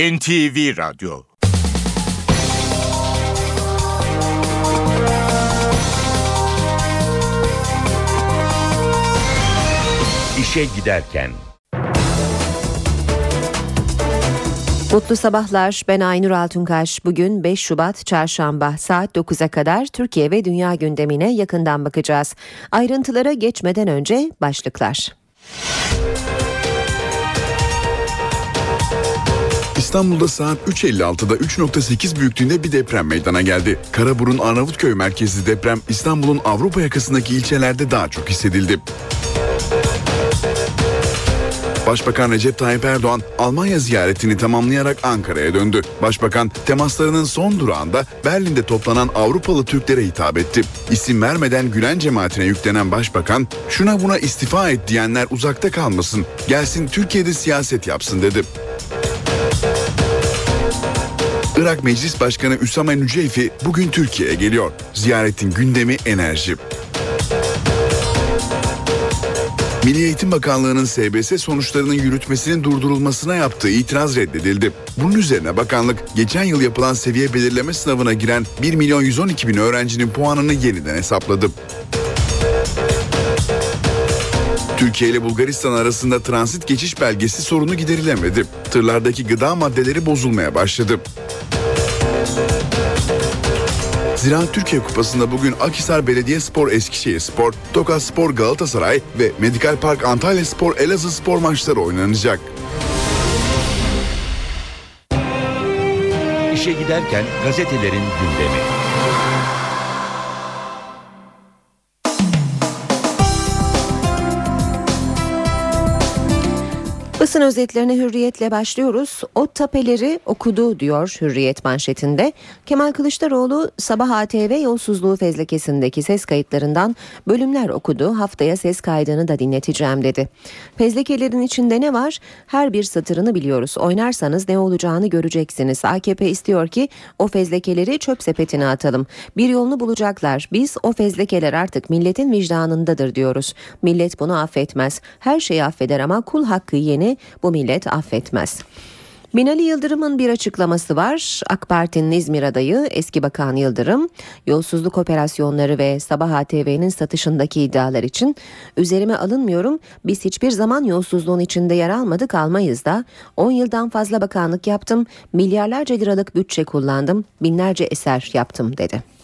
NTV Radyo İşe Giderken Mutlu sabahlar. Ben Aynur Altunkaş. Bugün 5 Şubat Çarşamba saat 9'a kadar Türkiye ve dünya gündemine yakından bakacağız. Ayrıntılara geçmeden önce başlıklar. İstanbul'da saat 3.56'da 3.8 büyüklüğünde bir deprem meydana geldi. Karaburun Arnavutköy merkezli deprem İstanbul'un Avrupa yakasındaki ilçelerde daha çok hissedildi. Başbakan Recep Tayyip Erdoğan Almanya ziyaretini tamamlayarak Ankara'ya döndü. Başbakan temaslarının son durağında Berlin'de toplanan Avrupalı Türklere hitap etti. İsim vermeden Gülen cemaatine yüklenen başbakan şuna buna istifa et diyenler uzakta kalmasın, gelsin Türkiye'de siyaset yapsın dedi. Irak Meclis Başkanı Üsame Nüceyfi bugün Türkiye'ye geliyor. Ziyaretin gündemi enerji. Milli Eğitim Bakanlığı'nın SBS sonuçlarının yürütmesinin durdurulmasına yaptığı itiraz reddedildi. Bunun üzerine bakanlık geçen yıl yapılan seviye belirleme sınavına giren 1 milyon 112 bin öğrencinin puanını yeniden hesapladı. Türkiye ile Bulgaristan arasında transit geçiş belgesi sorunu giderilemedi. Tırlardaki gıda maddeleri bozulmaya başladı. Ziraat Türkiye Kupası'nda bugün Akhisar Belediyespor Eskişehir Spor, Tokat Spor Galatasaray ve Medikal Park Antalya Spor Elazığ Spor maçları oynanacak. İşe giderken gazetelerin gündemi. Basın özetlerine hürriyetle başlıyoruz. O tapeleri okudu diyor hürriyet manşetinde. Kemal Kılıçdaroğlu sabah ATV yolsuzluğu fezlekesindeki ses kayıtlarından bölümler okudu. Haftaya ses kaydını da dinleteceğim dedi. Fezlekelerin içinde ne var? Her bir satırını biliyoruz. Oynarsanız ne olacağını göreceksiniz. AKP istiyor ki o fezlekeleri çöp sepetine atalım. Bir yolunu bulacaklar. Biz o fezlekeler artık milletin vicdanındadır diyoruz. Millet bunu affetmez. Her şeyi affeder ama kul hakkı yeni bu millet affetmez. Binali Yıldırım'ın bir açıklaması var. AK Parti'nin İzmir adayı eski bakan Yıldırım, yolsuzluk operasyonları ve Sabah ATV'nin satışındaki iddialar için üzerime alınmıyorum. Biz hiçbir zaman yolsuzluğun içinde yer almadık almayız da 10 yıldan fazla bakanlık yaptım, milyarlarca liralık bütçe kullandım, binlerce eser yaptım dedi.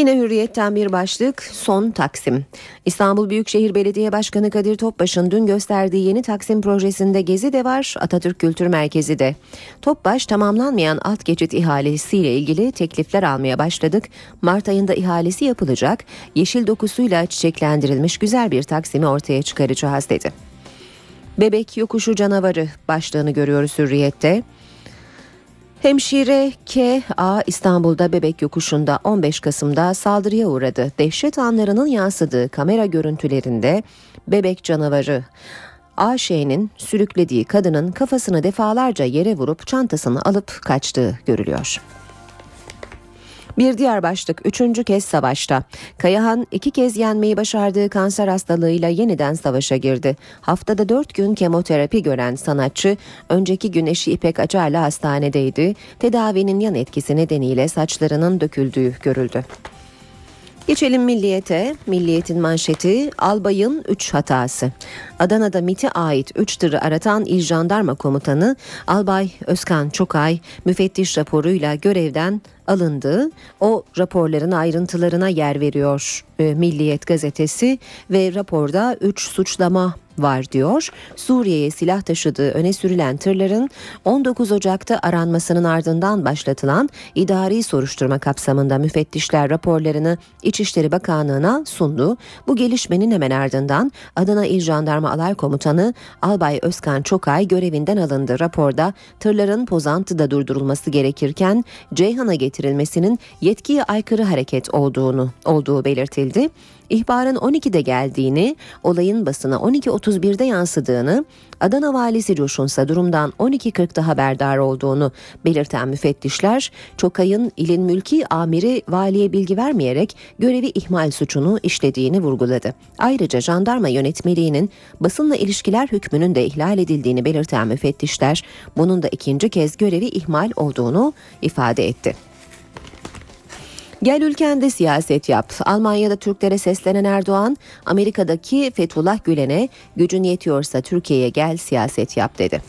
Yine hürriyetten bir başlık son Taksim. İstanbul Büyükşehir Belediye Başkanı Kadir Topbaş'ın dün gösterdiği yeni Taksim projesinde Gezi de var, Atatürk Kültür Merkezi de. Topbaş tamamlanmayan alt geçit ihalesiyle ilgili teklifler almaya başladık. Mart ayında ihalesi yapılacak, yeşil dokusuyla çiçeklendirilmiş güzel bir Taksim'i ortaya çıkaracağız dedi. Bebek yokuşu canavarı başlığını görüyoruz hürriyette. Hemşire K.A. İstanbul'da Bebek Yokuşu'nda 15 Kasım'da saldırıya uğradı. Dehşet anlarının yansıdığı kamera görüntülerinde bebek canavarı A.Ş'nin sürüklediği kadının kafasını defalarca yere vurup çantasını alıp kaçtığı görülüyor. Bir diğer başlık üçüncü kez savaşta. Kayahan iki kez yenmeyi başardığı kanser hastalığıyla yeniden savaşa girdi. Haftada dört gün kemoterapi gören sanatçı önceki gün eşi İpek Acar'la hastanedeydi. Tedavinin yan etkisi nedeniyle saçlarının döküldüğü görüldü. Geçelim milliyete. Milliyetin manşeti albayın 3 hatası. Adana'da MIT'e ait 3 tırı aratan İl Jandarma Komutanı Albay Özkan Çokay müfettiş raporuyla görevden alındı. O raporların ayrıntılarına yer veriyor e, Milliyet gazetesi ve raporda 3 suçlama var diyor. Suriye'ye silah taşıdığı öne sürülen tırların 19 Ocak'ta aranmasının ardından başlatılan idari soruşturma kapsamında müfettişler raporlarını İçişleri Bakanlığı'na sundu. Bu gelişmenin hemen ardından Adana İl Jandarma Alay Komutanı Albay Özkan Çokay görevinden alındı. Raporda tırların Pozantı'da durdurulması gerekirken Ceyhan'a getirilmesinin yetkiye aykırı hareket olduğunu olduğu belirtildi. İhbarın 12'de geldiğini, olayın basına 12.31'de yansıdığını, Adana valisi Coşunsa durumdan 12.40'da haberdar olduğunu belirten müfettişler, Çokay'ın ilin mülki amiri valiye bilgi vermeyerek görevi ihmal suçunu işlediğini vurguladı. Ayrıca jandarma yönetmeliğinin basınla ilişkiler hükmünün de ihlal edildiğini belirten müfettişler, bunun da ikinci kez görevi ihmal olduğunu ifade etti. Gel ülkende siyaset yap. Almanya'da Türklere seslenen Erdoğan, Amerika'daki Fethullah Gülen'e gücün yetiyorsa Türkiye'ye gel siyaset yap dedi.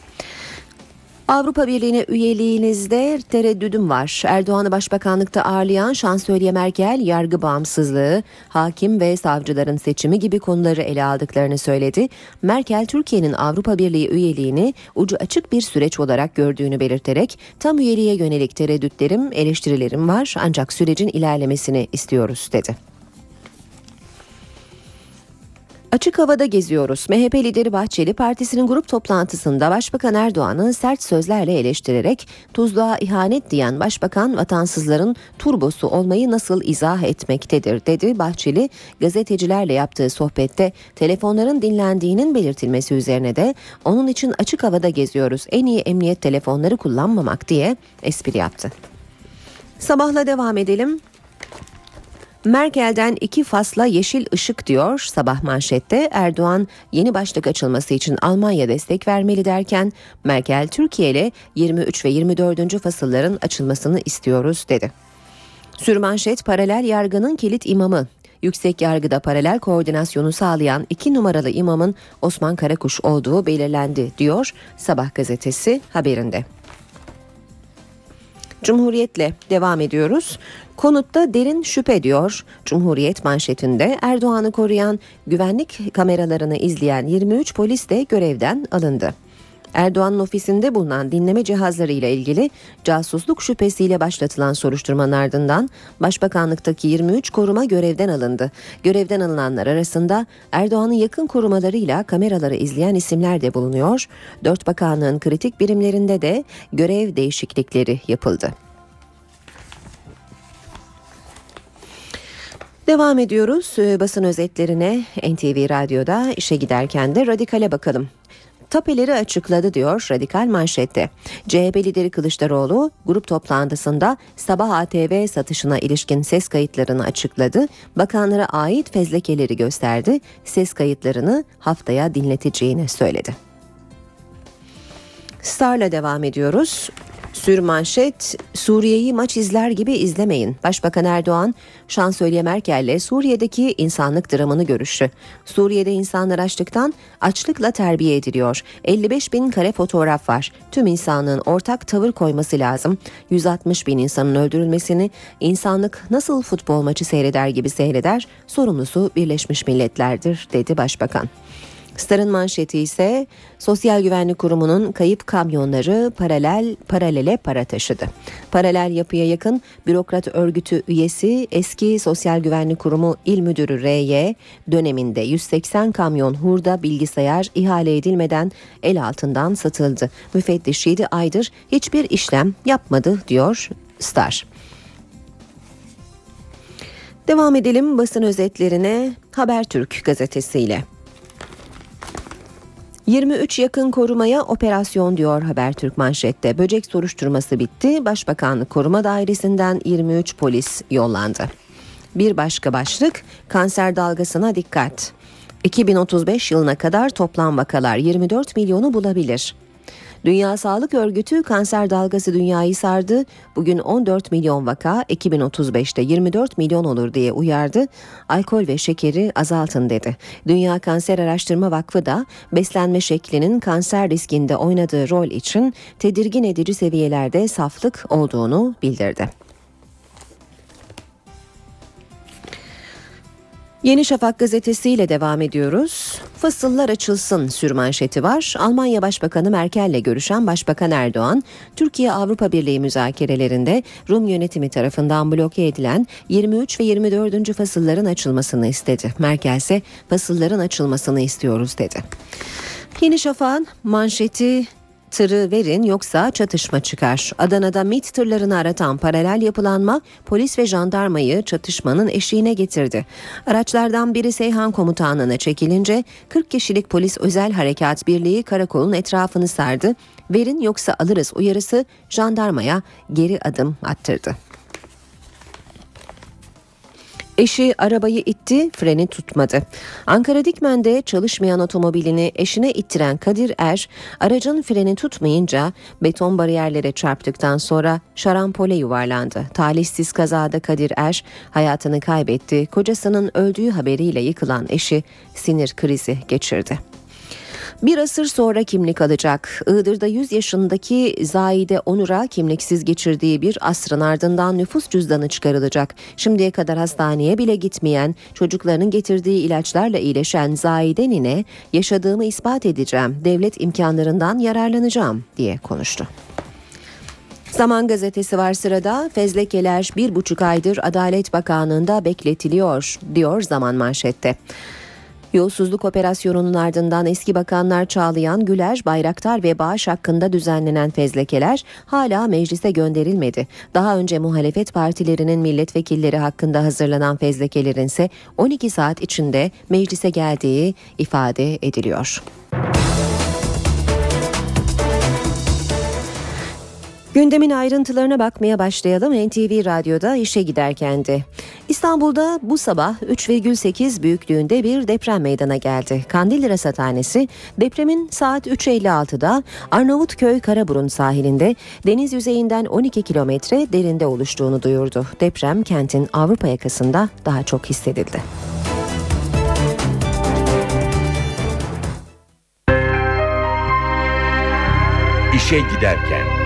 Avrupa Birliği'ne üyeliğinizde tereddüdüm var. Erdoğan'ı başbakanlıkta ağırlayan Şansölye Merkel yargı bağımsızlığı, hakim ve savcıların seçimi gibi konuları ele aldıklarını söyledi. Merkel Türkiye'nin Avrupa Birliği üyeliğini ucu açık bir süreç olarak gördüğünü belirterek tam üyeliğe yönelik tereddütlerim, eleştirilerim var ancak sürecin ilerlemesini istiyoruz dedi. Açık havada geziyoruz. MHP lideri Bahçeli partisinin grup toplantısında Başbakan Erdoğan'ı sert sözlerle eleştirerek tuzluğa ihanet diyen Başbakan vatansızların turbosu olmayı nasıl izah etmektedir dedi. Bahçeli gazetecilerle yaptığı sohbette telefonların dinlendiğinin belirtilmesi üzerine de onun için açık havada geziyoruz. En iyi emniyet telefonları kullanmamak diye espri yaptı. Sabahla devam edelim. Merkel'den iki fasla yeşil ışık diyor sabah manşette Erdoğan yeni başlık açılması için Almanya destek vermeli derken Merkel Türkiye ile 23 ve 24. fasılların açılmasını istiyoruz dedi. Sürmanşet paralel yargının kilit imamı Yüksek yargıda paralel koordinasyonu sağlayan iki numaralı imamın Osman Karakuş olduğu belirlendi diyor Sabah gazetesi haberinde. Cumhuriyetle devam ediyoruz. Konutta derin şüphe diyor. Cumhuriyet manşetinde Erdoğan'ı koruyan güvenlik kameralarını izleyen 23 polis de görevden alındı. Erdoğan'ın ofisinde bulunan dinleme cihazları ile ilgili casusluk şüphesiyle başlatılan soruşturmanın ardından Başbakanlıktaki 23 koruma görevden alındı. Görevden alınanlar arasında Erdoğan'ın yakın korumalarıyla kameraları izleyen isimler de bulunuyor. Dört bakanlığın kritik birimlerinde de görev değişiklikleri yapıldı. Devam ediyoruz ee, basın özetlerine NTV Radyo'da işe giderken de radikale bakalım tapeleri açıkladı diyor radikal manşette. CHP lideri Kılıçdaroğlu grup toplantısında sabah ATV satışına ilişkin ses kayıtlarını açıkladı. Bakanlara ait fezlekeleri gösterdi. Ses kayıtlarını haftaya dinleteceğini söyledi. Star'la devam ediyoruz. Sürmanşet Suriye'yi maç izler gibi izlemeyin. Başbakan Erdoğan, Şansölye Merkel'le Suriye'deki insanlık dramını görüştü. Suriye'de insanlar açlıktan açlıkla terbiye ediliyor. 55 bin kare fotoğraf var. Tüm insanlığın ortak tavır koyması lazım. 160 bin insanın öldürülmesini insanlık nasıl futbol maçı seyreder gibi seyreder sorumlusu Birleşmiş Milletler'dir dedi Başbakan. Star'ın manşeti ise Sosyal Güvenlik Kurumu'nun kayıp kamyonları paralel paralele para taşıdı. Paralel yapıya yakın bürokrat örgütü üyesi eski Sosyal Güvenlik Kurumu İl Müdürü RY döneminde 180 kamyon hurda bilgisayar ihale edilmeden el altından satıldı. Müfettiş 7 aydır hiçbir işlem yapmadı diyor Star. Devam edelim basın özetlerine Habertürk gazetesiyle. 23 yakın korumaya operasyon diyor Habertürk manşette. Böcek soruşturması bitti. Başbakanlık Koruma Dairesi'nden 23 polis yollandı. Bir başka başlık kanser dalgasına dikkat. 2035 yılına kadar toplam vakalar 24 milyonu bulabilir. Dünya Sağlık Örgütü kanser dalgası dünyayı sardı. Bugün 14 milyon vaka 2035'te 24 milyon olur diye uyardı. Alkol ve şekeri azaltın dedi. Dünya Kanser Araştırma Vakfı da beslenme şeklinin kanser riskinde oynadığı rol için tedirgin edici seviyelerde saflık olduğunu bildirdi. Yeni Şafak gazetesiyle devam ediyoruz. Fasıllar açılsın sürmanşeti var. Almanya Başbakanı Merkel'le görüşen Başbakan Erdoğan, Türkiye-Avrupa Birliği müzakerelerinde Rum yönetimi tarafından bloke edilen 23 ve 24. fasılların açılmasını istedi. Merkel ise fasılların açılmasını istiyoruz dedi. Yeni Şafak'ın manşeti Tırı verin yoksa çatışma çıkar. Adana'da MIT tırlarını aratan paralel yapılanma polis ve jandarmayı çatışmanın eşiğine getirdi. Araçlardan biri Seyhan Komutanlığı'na çekilince 40 kişilik polis özel harekat birliği karakolun etrafını sardı. Verin yoksa alırız uyarısı jandarmaya geri adım attırdı. Eşi arabayı itti, freni tutmadı. Ankara Dikmen'de çalışmayan otomobilini eşine ittiren Kadir Er, aracın freni tutmayınca beton bariyerlere çarptıktan sonra şarampole yuvarlandı. Talihsiz kazada Kadir Er hayatını kaybetti. Kocasının öldüğü haberiyle yıkılan eşi sinir krizi geçirdi. Bir asır sonra kimlik alacak. Iğdır'da 100 yaşındaki Zahide Onur'a kimliksiz geçirdiği bir asrın ardından nüfus cüzdanı çıkarılacak. Şimdiye kadar hastaneye bile gitmeyen, çocuklarının getirdiği ilaçlarla iyileşen Zahide Nine, yaşadığımı ispat edeceğim, devlet imkanlarından yararlanacağım diye konuştu. Zaman gazetesi var sırada. Fezlekeler bir buçuk aydır Adalet Bakanlığı'nda bekletiliyor, diyor Zaman manşette. Yolsuzluk operasyonunun ardından eski bakanlar Çağlayan, Güler, Bayraktar ve Bağış hakkında düzenlenen fezlekeler hala meclise gönderilmedi. Daha önce muhalefet partilerinin milletvekilleri hakkında hazırlanan fezlekelerin ise 12 saat içinde meclise geldiği ifade ediliyor. Gündemin ayrıntılarına bakmaya başlayalım. NTV Radyo'da işe giderkendi. İstanbul'da bu sabah 3,8 büyüklüğünde bir deprem meydana geldi. Kandilli Rasathanesi depremin saat 3.56'da Arnavutköy Karaburun sahilinde deniz yüzeyinden 12 kilometre derinde oluştuğunu duyurdu. Deprem kentin Avrupa yakasında daha çok hissedildi. İşe giderken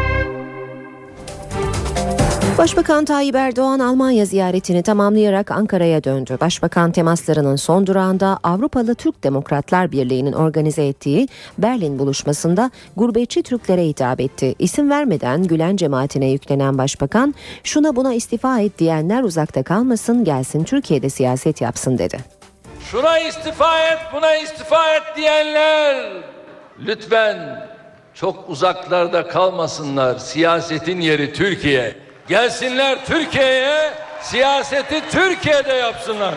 Başbakan Tayyip Erdoğan Almanya ziyaretini tamamlayarak Ankara'ya döndü. Başbakan temaslarının son durağında Avrupalı Türk Demokratlar Birliği'nin organize ettiği Berlin buluşmasında gurbetçi Türklere hitap etti. İsim vermeden Gülen cemaatine yüklenen başbakan şuna buna istifa et diyenler uzakta kalmasın gelsin Türkiye'de siyaset yapsın dedi. Şuna istifa et buna istifa et diyenler lütfen çok uzaklarda kalmasınlar. Siyasetin yeri Türkiye. Gelsinler Türkiye'ye siyaseti Türkiye'de yapsınlar.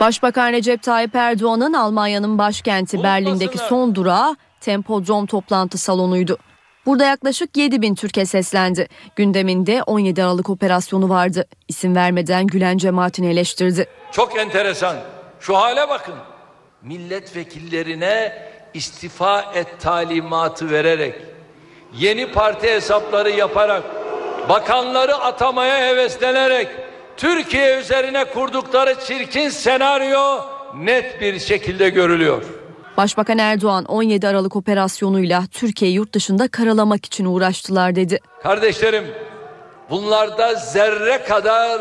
Başbakan Recep Tayyip Erdoğan'ın Almanya'nın başkenti Berlin'deki son durağı Tempodrom toplantı salonuydu. Burada yaklaşık 7 bin Türkiye seslendi. Gündeminde 17 Aralık operasyonu vardı. İsim vermeden Gülen cemaatini eleştirdi. Çok enteresan. Şu hale bakın. Milletvekillerine istifa et talimatı vererek, yeni parti hesapları yaparak bakanları atamaya heveslenerek Türkiye üzerine kurdukları çirkin senaryo net bir şekilde görülüyor. Başbakan Erdoğan 17 Aralık operasyonuyla Türkiye yurt dışında karalamak için uğraştılar dedi. Kardeşlerim bunlarda zerre kadar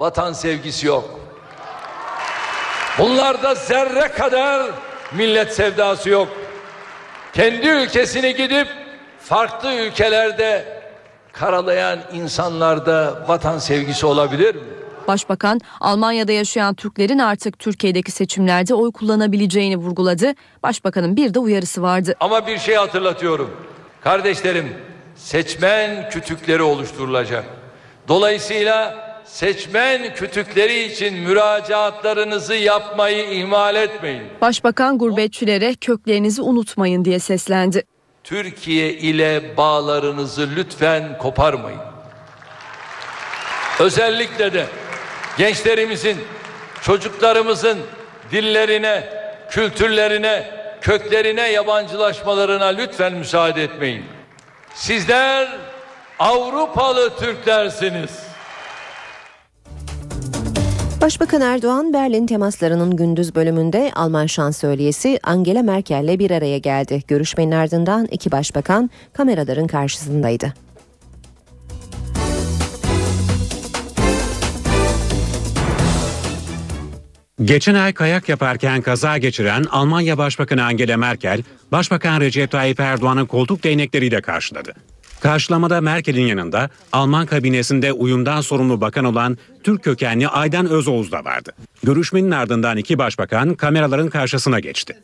vatan sevgisi yok. Bunlarda zerre kadar millet sevdası yok. Kendi ülkesini gidip farklı ülkelerde karalayan insanlarda vatan sevgisi olabilir mi? Başbakan Almanya'da yaşayan Türklerin artık Türkiye'deki seçimlerde oy kullanabileceğini vurguladı. Başbakanın bir de uyarısı vardı. Ama bir şey hatırlatıyorum. Kardeşlerim seçmen kütükleri oluşturulacak. Dolayısıyla seçmen kütükleri için müracaatlarınızı yapmayı ihmal etmeyin. Başbakan gurbetçilere köklerinizi unutmayın diye seslendi. Türkiye ile bağlarınızı lütfen koparmayın. Özellikle de gençlerimizin, çocuklarımızın dillerine, kültürlerine, köklerine yabancılaşmalarına lütfen müsaade etmeyin. Sizler Avrupalı Türklersiniz. Başbakan Erdoğan Berlin temaslarının gündüz bölümünde Alman şansölyesi Angela Merkel'le bir araya geldi. Görüşmenin ardından iki başbakan kameraların karşısındaydı. Geçen ay kayak yaparken kaza geçiren Almanya Başbakanı Angela Merkel, Başbakan Recep Tayyip Erdoğan'ın koltuk değnekleriyle karşıladı. Karşılamada Merkel'in yanında Alman kabinesinde uyumdan sorumlu bakan olan Türk kökenli Aydan Özoğuz da vardı. Görüşmenin ardından iki başbakan kameraların karşısına geçti.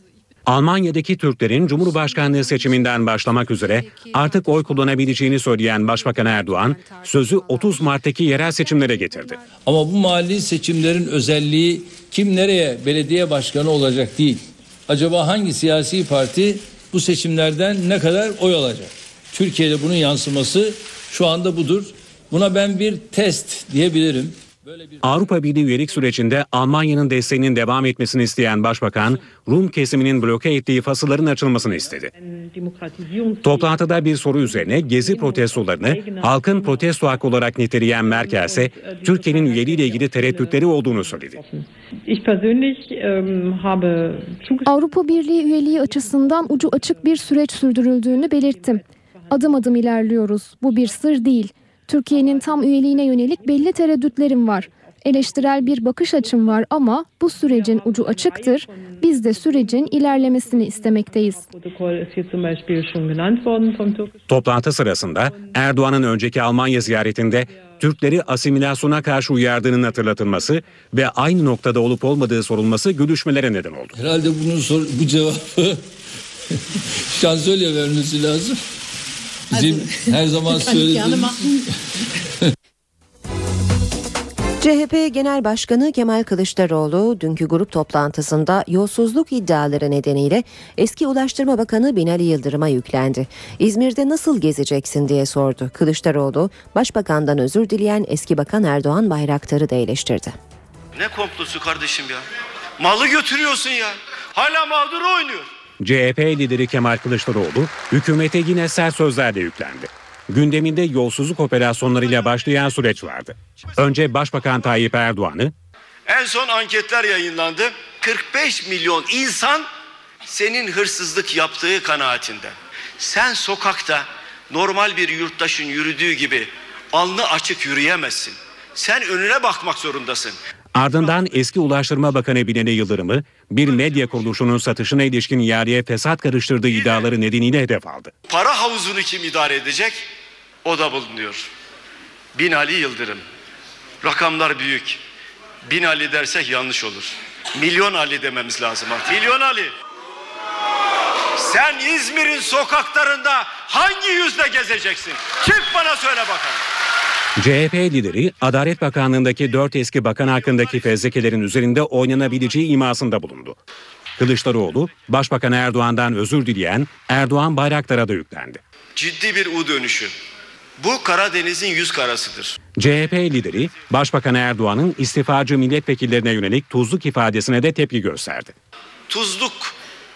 Almanya'daki Türklerin Cumhurbaşkanlığı seçiminden başlamak üzere artık oy kullanabileceğini söyleyen Başbakan Erdoğan sözü 30 Mart'taki yerel seçimlere getirdi. Ama bu mahalli seçimlerin özelliği kim nereye belediye başkanı olacak değil. Acaba hangi siyasi parti bu seçimlerden ne kadar oy alacak? Türkiye'de bunun yansıması şu anda budur. Buna ben bir test diyebilirim. Avrupa Birliği üyelik sürecinde Almanya'nın desteğinin devam etmesini isteyen Başbakan, Rum kesiminin bloke ettiği fasılların açılmasını istedi. Toplantıda bir soru üzerine gezi protestolarını halkın protesto hakkı olarak niteleyen Merkel ise Türkiye'nin üyeliğiyle ilgili tereddütleri olduğunu söyledi. Avrupa Birliği üyeliği açısından ucu açık bir süreç sürdürüldüğünü belirttim. Adım adım ilerliyoruz. Bu bir sır değil. Türkiye'nin tam üyeliğine yönelik belli tereddütlerim var. Eleştirel bir bakış açım var ama bu sürecin ucu açıktır. Biz de sürecin ilerlemesini istemekteyiz. Toplantı sırasında Erdoğan'ın önceki Almanya ziyaretinde Türkleri asimilasyona karşı uyardığının hatırlatılması ve aynı noktada olup olmadığı sorulması gülüşmelere neden oldu. Herhalde bunun sor, bu cevabı şansölye vermesi lazım. Bizim her zaman söylediğimiz CHP Genel Başkanı Kemal Kılıçdaroğlu dünkü grup toplantısında yolsuzluk iddiaları nedeniyle eski Ulaştırma Bakanı Binali Yıldırım'a yüklendi. İzmir'de nasıl gezeceksin diye sordu. Kılıçdaroğlu Başbakan'dan özür dileyen eski Bakan Erdoğan Bayraktar'ı da eleştirdi. Ne komplosu kardeşim ya? Malı götürüyorsun ya. Hala mağdur oynuyor. CHP lideri Kemal Kılıçdaroğlu hükümete yine sert sözlerle yüklendi. Gündeminde yolsuzluk operasyonlarıyla başlayan süreç vardı. Önce Başbakan Tayyip Erdoğan'ı En son anketler yayınlandı. 45 milyon insan senin hırsızlık yaptığı kanaatinde. Sen sokakta normal bir yurttaşın yürüdüğü gibi alnı açık yürüyemezsin. Sen önüne bakmak zorundasın. Ardından eski Ulaştırma Bakanı Binali Yıldırım'ı bir medya kuruluşunun satışına ilişkin ihaleye fesat karıştırdığı iddiaları nedeniyle hedef aldı. Para havuzunu kim idare edecek? O da bulunuyor. Binali Yıldırım. Rakamlar büyük. Bin Ali dersek yanlış olur. Milyon Ali dememiz lazım artık. Milyon Ali. Sen İzmir'in sokaklarında hangi yüzle gezeceksin? Çık bana söyle bakalım. CHP lideri Adalet Bakanlığı'ndaki dört eski bakan hakkındaki fezlekelerin üzerinde oynanabileceği imasında bulundu. Kılıçdaroğlu, Başbakan Erdoğan'dan özür dileyen Erdoğan Bayraktar'a da yüklendi. Ciddi bir U dönüşü. Bu Karadeniz'in yüz karasıdır. CHP lideri, Başbakan Erdoğan'ın istifacı milletvekillerine yönelik tuzluk ifadesine de tepki gösterdi. Tuzluk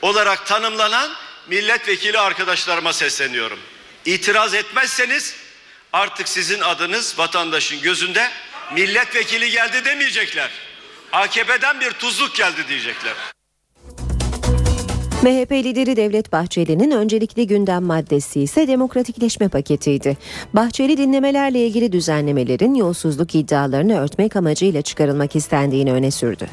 olarak tanımlanan milletvekili arkadaşlarıma sesleniyorum. İtiraz etmezseniz artık sizin adınız vatandaşın gözünde milletvekili geldi demeyecekler. AKP'den bir tuzluk geldi diyecekler. MHP lideri Devlet Bahçeli'nin öncelikli gündem maddesi ise demokratikleşme paketiydi. Bahçeli dinlemelerle ilgili düzenlemelerin yolsuzluk iddialarını örtmek amacıyla çıkarılmak istendiğini öne sürdü.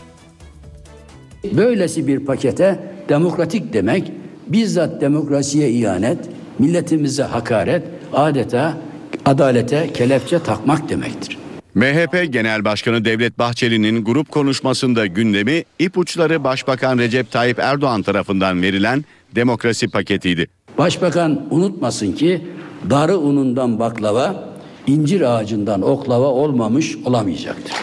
Böylesi bir pakete demokratik demek bizzat demokrasiye ihanet, milletimize hakaret, adeta adalete kelepçe takmak demektir. MHP Genel Başkanı Devlet Bahçeli'nin grup konuşmasında gündemi ipuçları Başbakan Recep Tayyip Erdoğan tarafından verilen demokrasi paketiydi. Başbakan unutmasın ki darı unundan baklava, incir ağacından oklava olmamış olamayacaktır.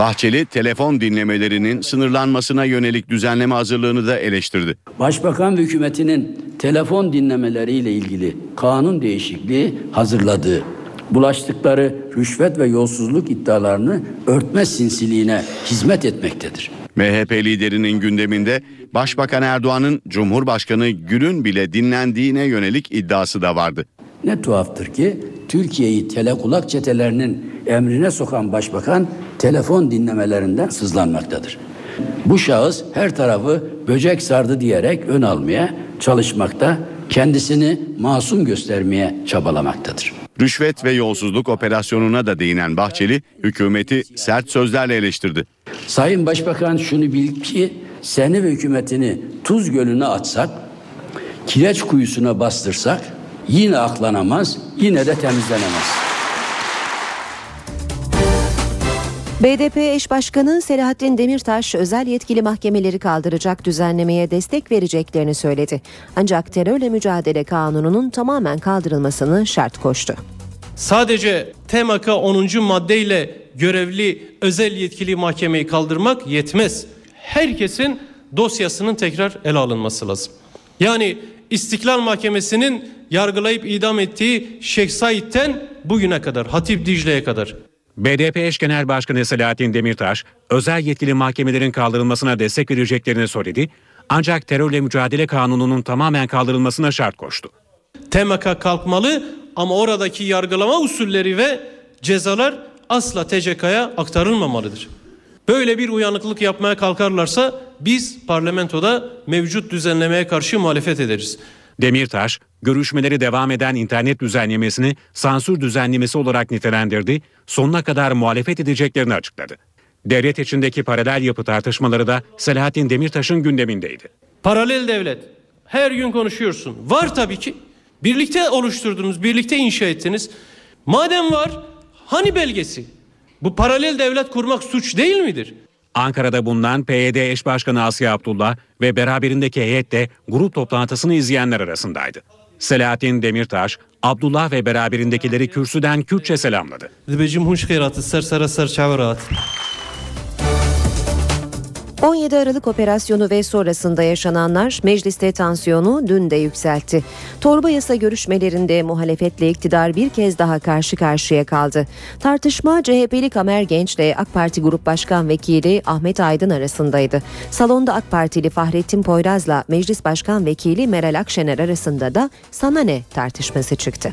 Bahçeli telefon dinlemelerinin sınırlanmasına yönelik düzenleme hazırlığını da eleştirdi. Başbakan ve hükümetinin telefon dinlemeleriyle ilgili kanun değişikliği hazırladığı, bulaştıkları rüşvet ve yolsuzluk iddialarını örtme sinsiliğine hizmet etmektedir. MHP liderinin gündeminde Başbakan Erdoğan'ın Cumhurbaşkanı Gül'ün bile dinlendiğine yönelik iddiası da vardı. Ne tuhaftır ki Türkiye'yi telekulak çetelerinin emrine sokan başbakan telefon dinlemelerinden sızlanmaktadır. Bu şahıs her tarafı böcek sardı diyerek ön almaya çalışmakta, kendisini masum göstermeye çabalamaktadır. Rüşvet ve yolsuzluk operasyonuna da değinen Bahçeli hükümeti sert sözlerle eleştirdi. Sayın Başbakan şunu bil ki seni ve hükümetini tuz gölüne atsak, kireç kuyusuna bastırsak yine aklanamaz, yine de temizlenemez. BDP eş başkanı Selahattin Demirtaş özel yetkili mahkemeleri kaldıracak düzenlemeye destek vereceklerini söyledi. Ancak terörle mücadele kanununun tamamen kaldırılmasını şart koştu. Sadece TMK 10. maddeyle görevli özel yetkili mahkemeyi kaldırmak yetmez. Herkesin dosyasının tekrar ele alınması lazım. Yani İstiklal Mahkemesi'nin yargılayıp idam ettiği Şeyh Said'ten bugüne kadar, Hatip Dicle'ye kadar BDP eş genel başkanı Selahattin Demirtaş, özel yetkili mahkemelerin kaldırılmasına destek vereceklerini söyledi. Ancak terörle mücadele kanununun tamamen kaldırılmasına şart koştu. TMK kalkmalı ama oradaki yargılama usulleri ve cezalar asla TCK'ya aktarılmamalıdır. Böyle bir uyanıklık yapmaya kalkarlarsa biz parlamentoda mevcut düzenlemeye karşı muhalefet ederiz. Demirtaş, görüşmeleri devam eden internet düzenlemesini sansür düzenlemesi olarak nitelendirdi, sonuna kadar muhalefet edeceklerini açıkladı. Devlet içindeki paralel yapı tartışmaları da Selahattin Demirtaş'ın gündemindeydi. Paralel devlet. Her gün konuşuyorsun. Var tabii ki. Birlikte oluşturdunuz, birlikte inşa ettiniz. Madem var, hani belgesi? Bu paralel devlet kurmak suç değil midir? Ankara'da bulunan PYD eş başkanı Asya Abdullah ve beraberindeki heyet de grup toplantısını izleyenler arasındaydı. Selahattin Demirtaş, Abdullah ve beraberindekileri kürsüden Kürtçe selamladı. 17 Aralık operasyonu ve sonrasında yaşananlar mecliste tansiyonu dün de yükseltti. Torba yasa görüşmelerinde muhalefetle iktidar bir kez daha karşı karşıya kaldı. Tartışma CHP'li Kamer Genç ile AK Parti Grup Başkan Vekili Ahmet Aydın arasındaydı. Salonda AK Partili Fahrettin Poyraz'la Meclis Başkan Vekili Meral Akşener arasında da sana ne tartışması çıktı.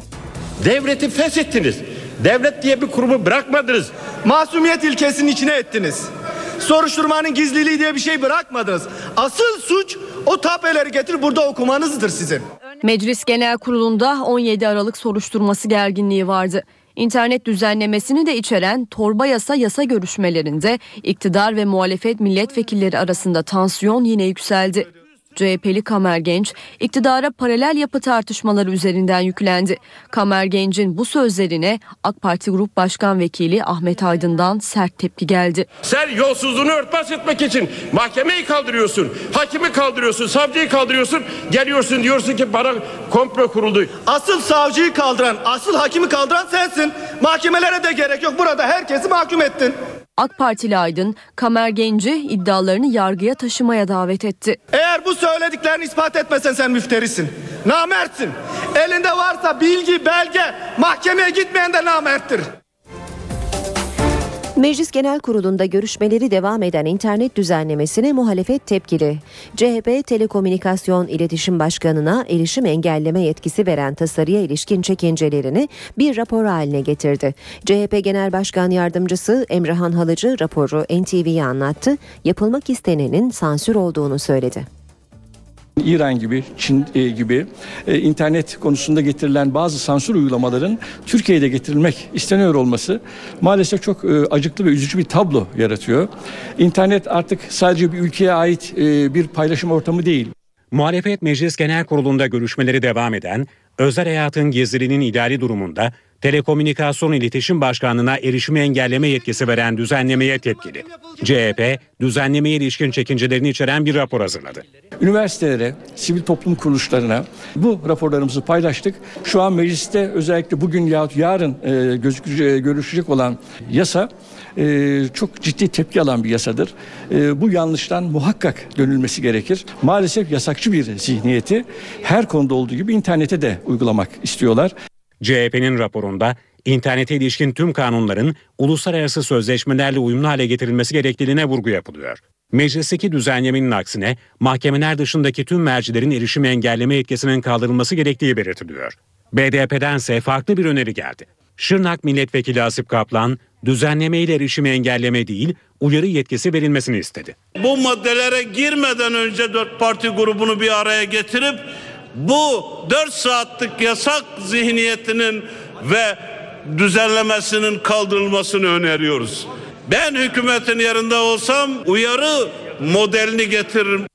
Devleti feshettiniz. Devlet diye bir kurumu bırakmadınız. Masumiyet ilkesinin içine ettiniz. Soruşturmanın gizliliği diye bir şey bırakmadınız. Asıl suç o tapeleri getir burada okumanızdır sizin. Meclis Genel Kurulu'nda 17 Aralık soruşturması gerginliği vardı. İnternet düzenlemesini de içeren torba yasa yasa görüşmelerinde iktidar ve muhalefet milletvekilleri arasında tansiyon yine yükseldi. CHP'li Kamer Genç iktidara paralel yapı tartışmaları üzerinden yüklendi. Kamer Genç'in bu sözlerine AK Parti Grup Başkan Vekili Ahmet Aydın'dan sert tepki geldi. Sen yolsuzluğunu örtbas etmek için mahkemeyi kaldırıyorsun, hakimi kaldırıyorsun, savcıyı kaldırıyorsun, geliyorsun diyorsun ki bana komplo kuruldu. Asıl savcıyı kaldıran, asıl hakimi kaldıran sensin. Mahkemelere de gerek yok. Burada herkesi mahkum ettin. AK Partili Aydın, Kamer Genç'i iddialarını yargıya taşımaya davet etti. Eğer bu söylediklerini ispat etmesen sen müfterisin. Namertsin. Elinde varsa bilgi, belge, mahkemeye gitmeyen de namerttir. Meclis Genel Kurulu'nda görüşmeleri devam eden internet düzenlemesine muhalefet tepkili. CHP Telekomünikasyon İletişim Başkanı'na erişim engelleme yetkisi veren tasarıya ilişkin çekincelerini bir rapor haline getirdi. CHP Genel Başkan Yardımcısı Emrehan Halıcı raporu NTV'ye anlattı. Yapılmak istenenin sansür olduğunu söyledi. İran gibi, Çin e, gibi e, internet konusunda getirilen bazı sansür uygulamaların Türkiye'de getirilmek isteniyor olması maalesef çok e, acıklı ve üzücü bir tablo yaratıyor. İnternet artık sadece bir ülkeye ait bir paylaşım ortamı değil. Muhalefet Meclis Genel Kurulu'nda görüşmeleri devam eden özel hayatın gizliliğinin idari durumunda Telekomünikasyon İletişim Başkanlığı'na erişimi engelleme yetkisi veren düzenlemeye tepkili. CHP, düzenlemeye ilişkin çekincelerini içeren bir rapor hazırladı. Üniversitelere, sivil toplum kuruluşlarına bu raporlarımızı paylaştık. Şu an mecliste özellikle bugün yahut yarın e, gözükecek, görüşecek olan yasa e, çok ciddi tepki alan bir yasadır. E, bu yanlıştan muhakkak dönülmesi gerekir. Maalesef yasakçı bir zihniyeti her konuda olduğu gibi internete de uygulamak istiyorlar. CHP'nin raporunda internete ilişkin tüm kanunların uluslararası sözleşmelerle uyumlu hale getirilmesi gerektiğine vurgu yapılıyor. Meclisteki düzenlemenin aksine mahkemeler dışındaki tüm mercilerin erişimi engelleme yetkisinin kaldırılması gerektiği belirtiliyor. BDP'dense farklı bir öneri geldi. Şırnak Milletvekili Asip Kaplan, düzenlemeyle erişimi engelleme değil, uyarı yetkisi verilmesini istedi. Bu maddelere girmeden önce dört parti grubunu bir araya getirip bu 4 saatlik yasak zihniyetinin ve düzenlemesinin kaldırılmasını öneriyoruz. Ben hükümetin yerinde olsam uyarı modelini getiririm.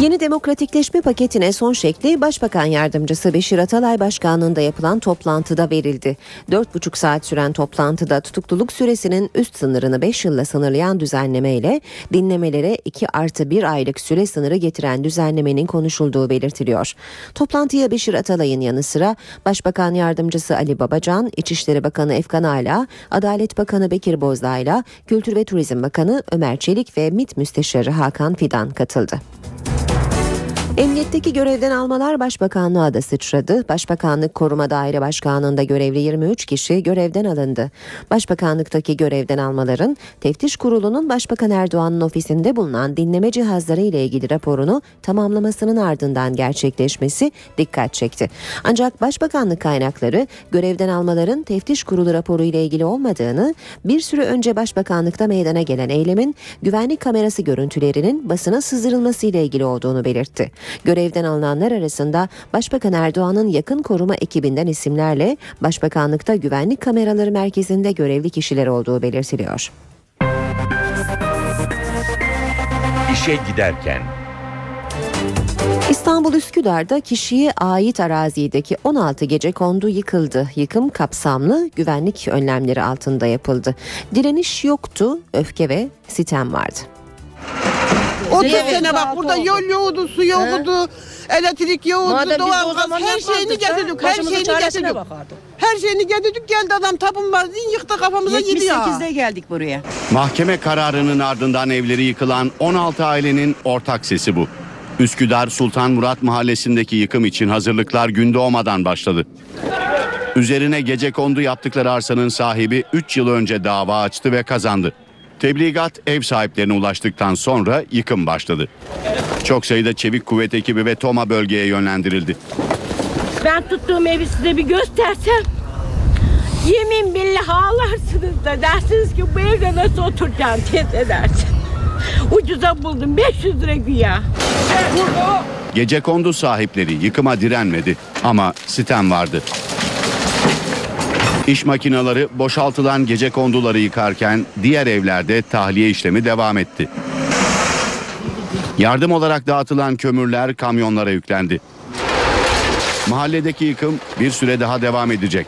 Yeni demokratikleşme paketine son şekli Başbakan Yardımcısı Beşir Atalay Başkanlığında yapılan toplantıda verildi. 4,5 saat süren toplantıda tutukluluk süresinin üst sınırını 5 yılla sınırlayan düzenleme ile dinlemelere 2 artı 1 aylık süre sınırı getiren düzenlemenin konuşulduğu belirtiliyor. Toplantıya Beşir Atalay'ın yanı sıra Başbakan Yardımcısı Ali Babacan, İçişleri Bakanı Efkan Ala, Adalet Bakanı Bekir Bozdağ'la Kültür ve Turizm Bakanı Ömer Çelik ve MİT Müsteşarı Hakan Fidan katıldı. Emniyetteki görevden almalar Başbakanlığa da sıçradı. Başbakanlık Koruma Daire Başkanlığı'nda görevli 23 kişi görevden alındı. Başbakanlıktaki görevden almaların Teftiş Kurulu'nun Başbakan Erdoğan'ın ofisinde bulunan dinleme cihazları ile ilgili raporunu tamamlamasının ardından gerçekleşmesi dikkat çekti. Ancak Başbakanlık kaynakları görevden almaların Teftiş Kurulu raporu ile ilgili olmadığını, bir süre önce Başbakanlıkta meydana gelen eylemin güvenlik kamerası görüntülerinin basına sızdırılması ile ilgili olduğunu belirtti. Görevden alınanlar arasında Başbakan Erdoğan'ın yakın koruma ekibinden isimlerle Başbakanlıkta güvenlik kameraları merkezinde görevli kişiler olduğu belirtiliyor. İşe giderken İstanbul Üsküdar'da kişiye ait arazideki 16 gece kondu yıkıldı. Yıkım kapsamlı güvenlik önlemleri altında yapıldı. Direniş yoktu, öfke ve sitem vardı. 30 sene bak burada yol yoktu, su yoktu, elektrik yoktu, Madem biz o doğalgaz her şeyini ha, getirdik, her başımızın şeyini çaresine getirdik. bakardık. Her şeyini getirdik geldi adam tapın var diye yıktı kafamıza gidiyor. 78'de geldik buraya. Mahkeme kararının ardından evleri yıkılan 16 ailenin ortak sesi bu. Üsküdar Sultan Murat mahallesindeki yıkım için hazırlıklar gün doğmadan başladı. Üzerine gece kondu yaptıkları arsanın sahibi 3 yıl önce dava açtı ve kazandı. Tebligat ev sahiplerine ulaştıktan sonra yıkım başladı. Çok sayıda çevik kuvvet ekibi ve TOMA bölgeye yönlendirildi. Ben tuttuğum evi size bir göstersem yemin billah ağlarsınız da dersiniz ki bu evde nasıl oturacağım teyze dersin. Ucuza buldum 500 lira güya. Gece kondu sahipleri yıkıma direnmedi ama sitem vardı. İş makineleri boşaltılan gece konduları yıkarken diğer evlerde tahliye işlemi devam etti. Yardım olarak dağıtılan kömürler kamyonlara yüklendi. Mahalledeki yıkım bir süre daha devam edecek.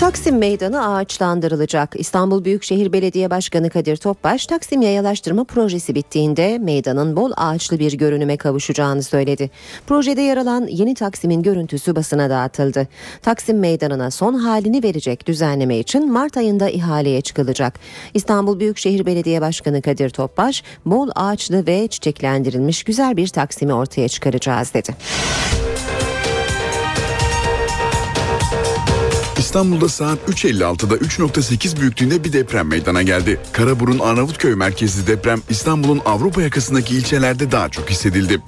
Taksim Meydanı ağaçlandırılacak. İstanbul Büyükşehir Belediye Başkanı Kadir Topbaş, Taksim Yayalaştırma projesi bittiğinde meydanın bol ağaçlı bir görünüme kavuşacağını söyledi. Projede yer alan yeni Taksim'in görüntüsü basına dağıtıldı. Taksim Meydanı'na son halini verecek düzenleme için Mart ayında ihaleye çıkılacak. İstanbul Büyükşehir Belediye Başkanı Kadir Topbaş, bol ağaçlı ve çiçeklendirilmiş güzel bir Taksim'i ortaya çıkaracağız dedi. İstanbul'da saat 3.56'da 3.8 büyüklüğünde bir deprem meydana geldi. Karaburun Arnavutköy merkezli deprem İstanbul'un Avrupa yakasındaki ilçelerde daha çok hissedildi.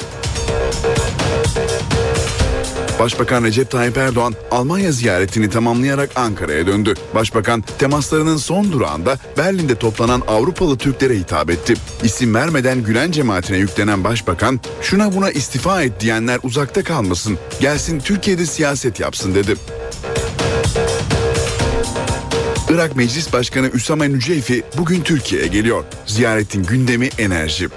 Başbakan Recep Tayyip Erdoğan Almanya ziyaretini tamamlayarak Ankara'ya döndü. Başbakan temaslarının son durağında Berlin'de toplanan Avrupalı Türklere hitap etti. İsim vermeden Gülen cemaatine yüklenen başbakan şuna buna istifa et diyenler uzakta kalmasın, gelsin Türkiye'de siyaset yapsın dedi. Irak Meclis Başkanı Üsame Nüceyfi bugün Türkiye'ye geliyor. Ziyaretin gündemi enerji.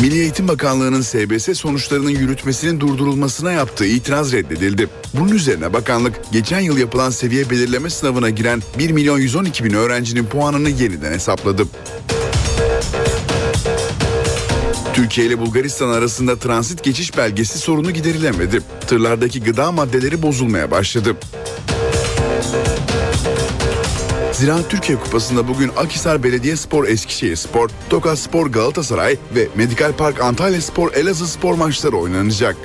Milli Eğitim Bakanlığı'nın SBS sonuçlarının yürütmesinin durdurulmasına yaptığı itiraz reddedildi. Bunun üzerine bakanlık geçen yıl yapılan seviye belirleme sınavına giren 1 milyon 112 bin öğrencinin puanını yeniden hesapladı. Türkiye ile Bulgaristan arasında transit geçiş belgesi sorunu giderilemedi. Tırlardaki gıda maddeleri bozulmaya başladı. Ziraat Türkiye Kupası'nda bugün Akhisar Belediyespor Eskişehir Spor, Tokat Spor Galatasaray ve Medikal Park Antalya Spor Elazığ Spor maçları oynanacak.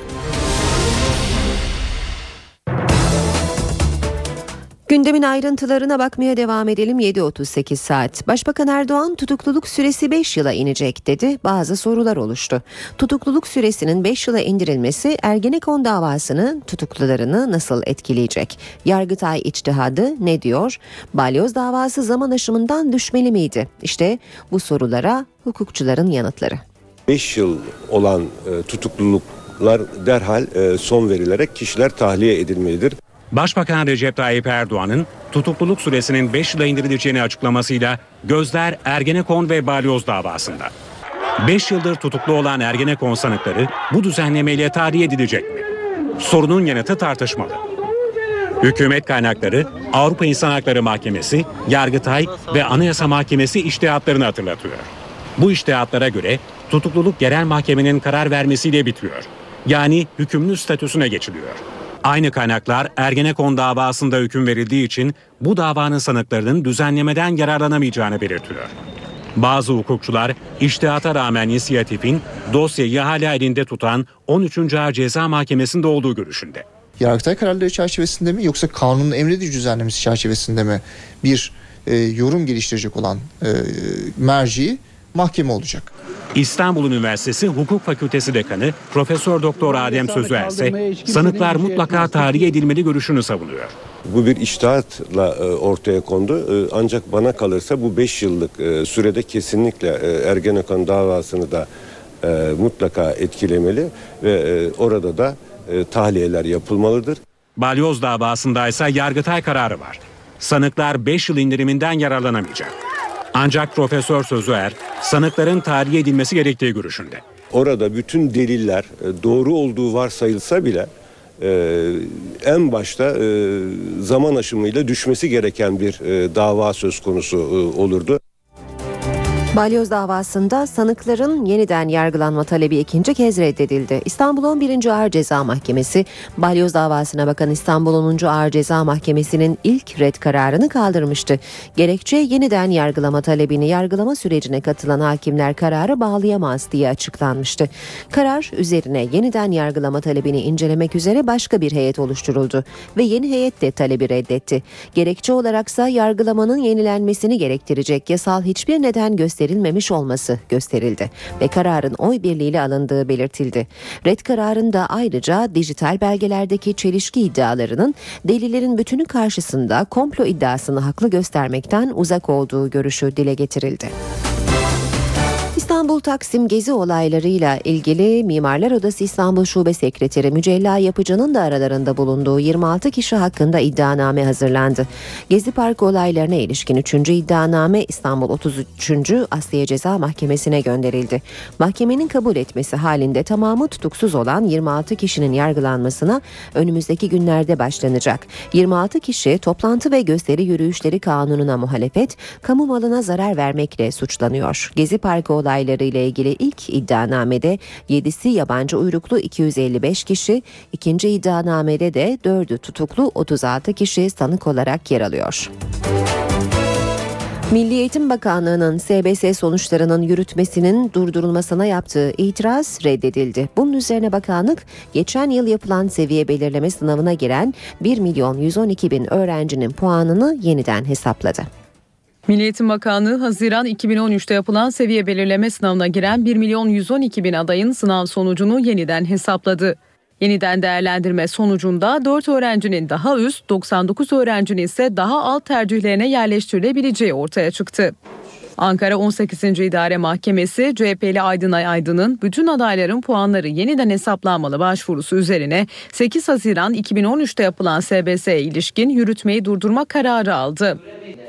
Gündemin ayrıntılarına bakmaya devam edelim 7.38 saat. Başbakan Erdoğan tutukluluk süresi 5 yıla inecek dedi. Bazı sorular oluştu. Tutukluluk süresinin 5 yıla indirilmesi Ergenekon davasının tutuklularını nasıl etkileyecek? Yargıtay içtihadı ne diyor? Balyoz davası zaman aşımından düşmeli miydi? İşte bu sorulara hukukçuların yanıtları. 5 yıl olan e, tutukluluklar derhal e, son verilerek kişiler tahliye edilmelidir. Başbakan Recep Tayyip Erdoğan'ın tutukluluk süresinin 5 yıla indirileceğini açıklamasıyla gözler Ergenekon ve Balyoz davasında. 5 yıldır tutuklu olan Ergenekon sanıkları bu düzenlemeyle tahliye edilecek mi? Sorunun yanıtı tartışmalı. Hükümet kaynakları Avrupa İnsan Hakları Mahkemesi, Yargıtay ve Anayasa Mahkemesi iştihatlarını hatırlatıyor. Bu iştihatlara göre tutukluluk genel mahkemenin karar vermesiyle bitiyor. Yani hükümlü statüsüne geçiliyor. Aynı kaynaklar Ergenekon davasında hüküm verildiği için bu davanın sanıklarının düzenlemeden yararlanamayacağını belirtiyor. Bazı hukukçular iştihata rağmen inisiyatifin dosyayı hala elinde tutan 13. Ağır Ceza Mahkemesi'nde olduğu görüşünde. Yargıtay kararları çerçevesinde mi yoksa kanunun emredici düzenlemesi çerçevesinde mi bir e, yorum geliştirecek olan e, merci mahkeme olacak. İstanbul Üniversitesi Hukuk Fakültesi Dekanı Profesör Doktor Adem Sözüer ise sanıklar mutlaka tahliye edilmeli görüşünü savunuyor. Bu bir iştahatla e, ortaya kondu. E, Ancak bana kalırsa bu 5 yıllık e, sürede kesinlikle Ergenekon davasını da mutlaka etkilemeli ve orada da tahliyeler yapılmalıdır. Balyoz davasında ise Yargıtay kararı var. Sanıklar 5 yıl indiriminden yararlanamayacak. Ancak Profesör Sözüer sanıkların tahliye edilmesi gerektiği görüşünde. Orada bütün deliller doğru olduğu varsayılsa bile e, en başta e, zaman aşımıyla düşmesi gereken bir e, dava söz konusu e, olurdu. Balyoz davasında sanıkların yeniden yargılanma talebi ikinci kez reddedildi. İstanbul 11. Ağır Ceza Mahkemesi, Balyoz davasına bakan İstanbul 10. Ağır Ceza Mahkemesi'nin ilk red kararını kaldırmıştı. Gerekçe yeniden yargılama talebini yargılama sürecine katılan hakimler kararı bağlayamaz diye açıklanmıştı. Karar üzerine yeniden yargılama talebini incelemek üzere başka bir heyet oluşturuldu ve yeni heyet de talebi reddetti. Gerekçe olaraksa yargılamanın yenilenmesini gerektirecek yasal hiçbir neden gösterilmedi gösterilmemiş olması gösterildi ve kararın oy birliğiyle alındığı belirtildi. Red kararında ayrıca dijital belgelerdeki çelişki iddialarının delillerin bütünü karşısında komplo iddiasını haklı göstermekten uzak olduğu görüşü dile getirildi. İstanbul Taksim gezi olaylarıyla ilgili Mimarlar Odası İstanbul Şube Sekreteri Mücella Yapıcı'nın da aralarında bulunduğu 26 kişi hakkında iddianame hazırlandı. Gezi Parkı olaylarına ilişkin 3. iddianame İstanbul 33. Asliye Ceza Mahkemesi'ne gönderildi. Mahkemenin kabul etmesi halinde tamamı tutuksuz olan 26 kişinin yargılanmasına önümüzdeki günlerde başlanacak. 26 kişi toplantı ve gösteri yürüyüşleri kanununa muhalefet, kamu malına zarar vermekle suçlanıyor. Gezi Parkı olayları ile ilgili ilk iddianamede 7'si yabancı uyruklu 255 kişi, ikinci iddianamede de 4'ü tutuklu 36 kişi sanık olarak yer alıyor. Milli Eğitim Bakanlığı'nın SBS sonuçlarının yürütmesinin durdurulmasına yaptığı itiraz reddedildi. Bunun üzerine bakanlık geçen yıl yapılan seviye belirleme sınavına giren 1 milyon 112 bin öğrencinin puanını yeniden hesapladı. Milli Eğitim Bakanlığı Haziran 2013'te yapılan seviye belirleme sınavına giren 1 milyon 112 bin adayın sınav sonucunu yeniden hesapladı. Yeniden değerlendirme sonucunda 4 öğrencinin daha üst, 99 öğrencinin ise daha alt tercihlerine yerleştirilebileceği ortaya çıktı. Ankara 18. İdare Mahkemesi CHP'li Aydınay Aydın'ın bütün adayların puanları yeniden hesaplanmalı başvurusu üzerine 8 Haziran 2013'te yapılan SBS'ye ilişkin yürütmeyi durdurma kararı aldı.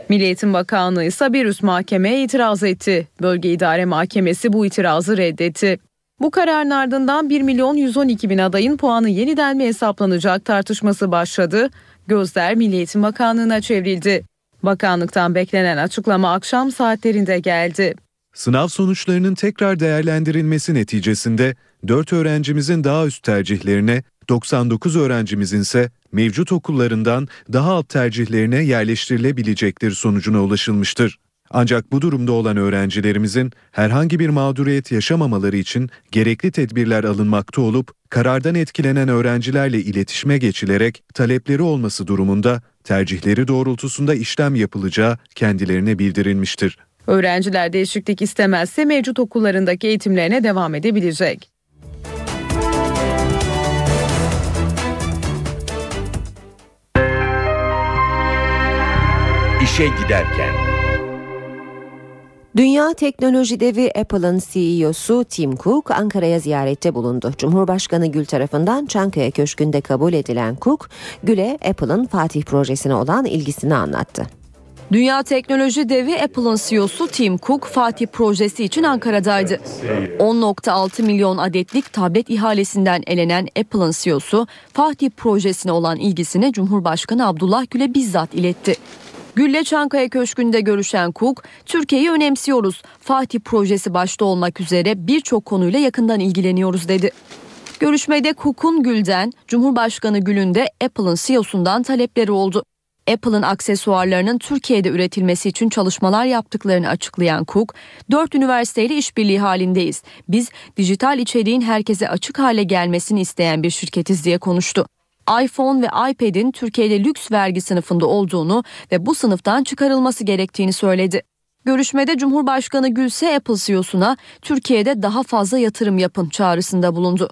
Milli Eğitim Bakanlığı ise bir üst mahkemeye itiraz etti. Bölge İdare Mahkemesi bu itirazı reddetti. Bu kararın ardından 1 milyon 112 bin adayın puanı yeniden mi hesaplanacak tartışması başladı. Gözler Milli Eğitim Bakanlığı'na çevrildi. Bakanlıktan beklenen açıklama akşam saatlerinde geldi. Sınav sonuçlarının tekrar değerlendirilmesi neticesinde 4 öğrencimizin daha üst tercihlerine, 99 öğrencimizin ise mevcut okullarından daha alt tercihlerine yerleştirilebilecektir sonucuna ulaşılmıştır. Ancak bu durumda olan öğrencilerimizin herhangi bir mağduriyet yaşamamaları için gerekli tedbirler alınmakta olup karardan etkilenen öğrencilerle iletişime geçilerek talepleri olması durumunda tercihleri doğrultusunda işlem yapılacağı kendilerine bildirilmiştir. Öğrenciler değişiklik istemezse mevcut okullarındaki eğitimlerine devam edebilecek. İşe giderken Dünya teknoloji devi Apple'ın CEO'su Tim Cook Ankara'ya ziyarette bulundu. Cumhurbaşkanı Gül tarafından Çankaya Köşkü'nde kabul edilen Cook, Gül'e Apple'ın Fatih projesine olan ilgisini anlattı. Dünya teknoloji devi Apple'ın CEO'su Tim Cook Fatih projesi için Ankara'daydı. 10.6 milyon adetlik tablet ihalesinden elenen Apple'ın CEO'su Fatih projesine olan ilgisini Cumhurbaşkanı Abdullah Gül'e bizzat iletti. Gül'le Çankaya Köşkü'nde görüşen Cook, Türkiye'yi önemsiyoruz. Fatih projesi başta olmak üzere birçok konuyla yakından ilgileniyoruz dedi. Görüşmede Cook'un Gül'den, Cumhurbaşkanı Gül'ün de Apple'ın CEO'sundan talepleri oldu. Apple'ın aksesuarlarının Türkiye'de üretilmesi için çalışmalar yaptıklarını açıklayan Cook, dört üniversiteyle işbirliği halindeyiz. Biz dijital içeriğin herkese açık hale gelmesini isteyen bir şirketiz diye konuştu iPhone ve iPad'in Türkiye'de lüks vergi sınıfında olduğunu ve bu sınıftan çıkarılması gerektiğini söyledi. Görüşmede Cumhurbaşkanı Gülse Apple CEO'suna Türkiye'de daha fazla yatırım yapın çağrısında bulundu.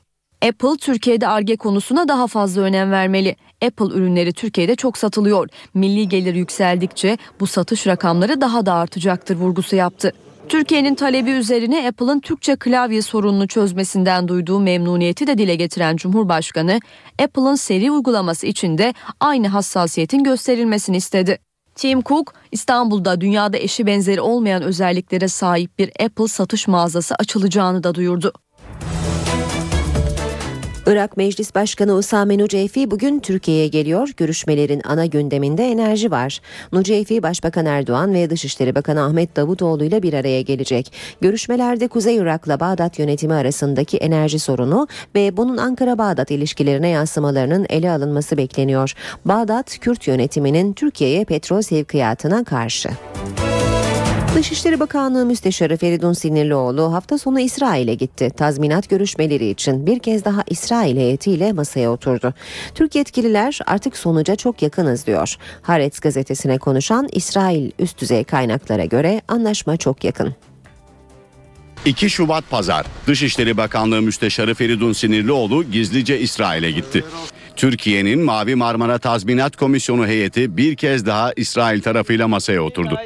Apple Türkiye'de arge konusuna daha fazla önem vermeli. Apple ürünleri Türkiye'de çok satılıyor. Milli gelir yükseldikçe bu satış rakamları daha da artacaktır vurgusu yaptı. Türkiye'nin talebi üzerine Apple'ın Türkçe klavye sorununu çözmesinden duyduğu memnuniyeti de dile getiren Cumhurbaşkanı, Apple'ın seri uygulaması için de aynı hassasiyetin gösterilmesini istedi. Tim Cook, İstanbul'da dünyada eşi benzeri olmayan özelliklere sahip bir Apple satış mağazası açılacağını da duyurdu. Irak Meclis Başkanı Usame Nuceyfi bugün Türkiye'ye geliyor. Görüşmelerin ana gündeminde enerji var. Nuceyfi Başbakan Erdoğan ve Dışişleri Bakanı Ahmet Davutoğlu ile bir araya gelecek. Görüşmelerde Kuzey Irak'la Bağdat yönetimi arasındaki enerji sorunu ve bunun Ankara-Bağdat ilişkilerine yansımalarının ele alınması bekleniyor. Bağdat, Kürt yönetiminin Türkiye'ye petrol sevkiyatına karşı. Dışişleri Bakanlığı Müsteşarı Feridun Sinirlioğlu hafta sonu İsrail'e gitti. Tazminat görüşmeleri için bir kez daha İsrail heyetiyle masaya oturdu. Türk yetkililer artık sonuca çok yakınız diyor. Haaretz gazetesine konuşan İsrail üst düzey kaynaklara göre anlaşma çok yakın. 2 Şubat Pazar Dışişleri Bakanlığı Müsteşarı Feridun Sinirlioğlu gizlice İsrail'e gitti. Türkiye'nin Mavi Marmara Tazminat Komisyonu heyeti bir kez daha İsrail tarafıyla masaya oturdu.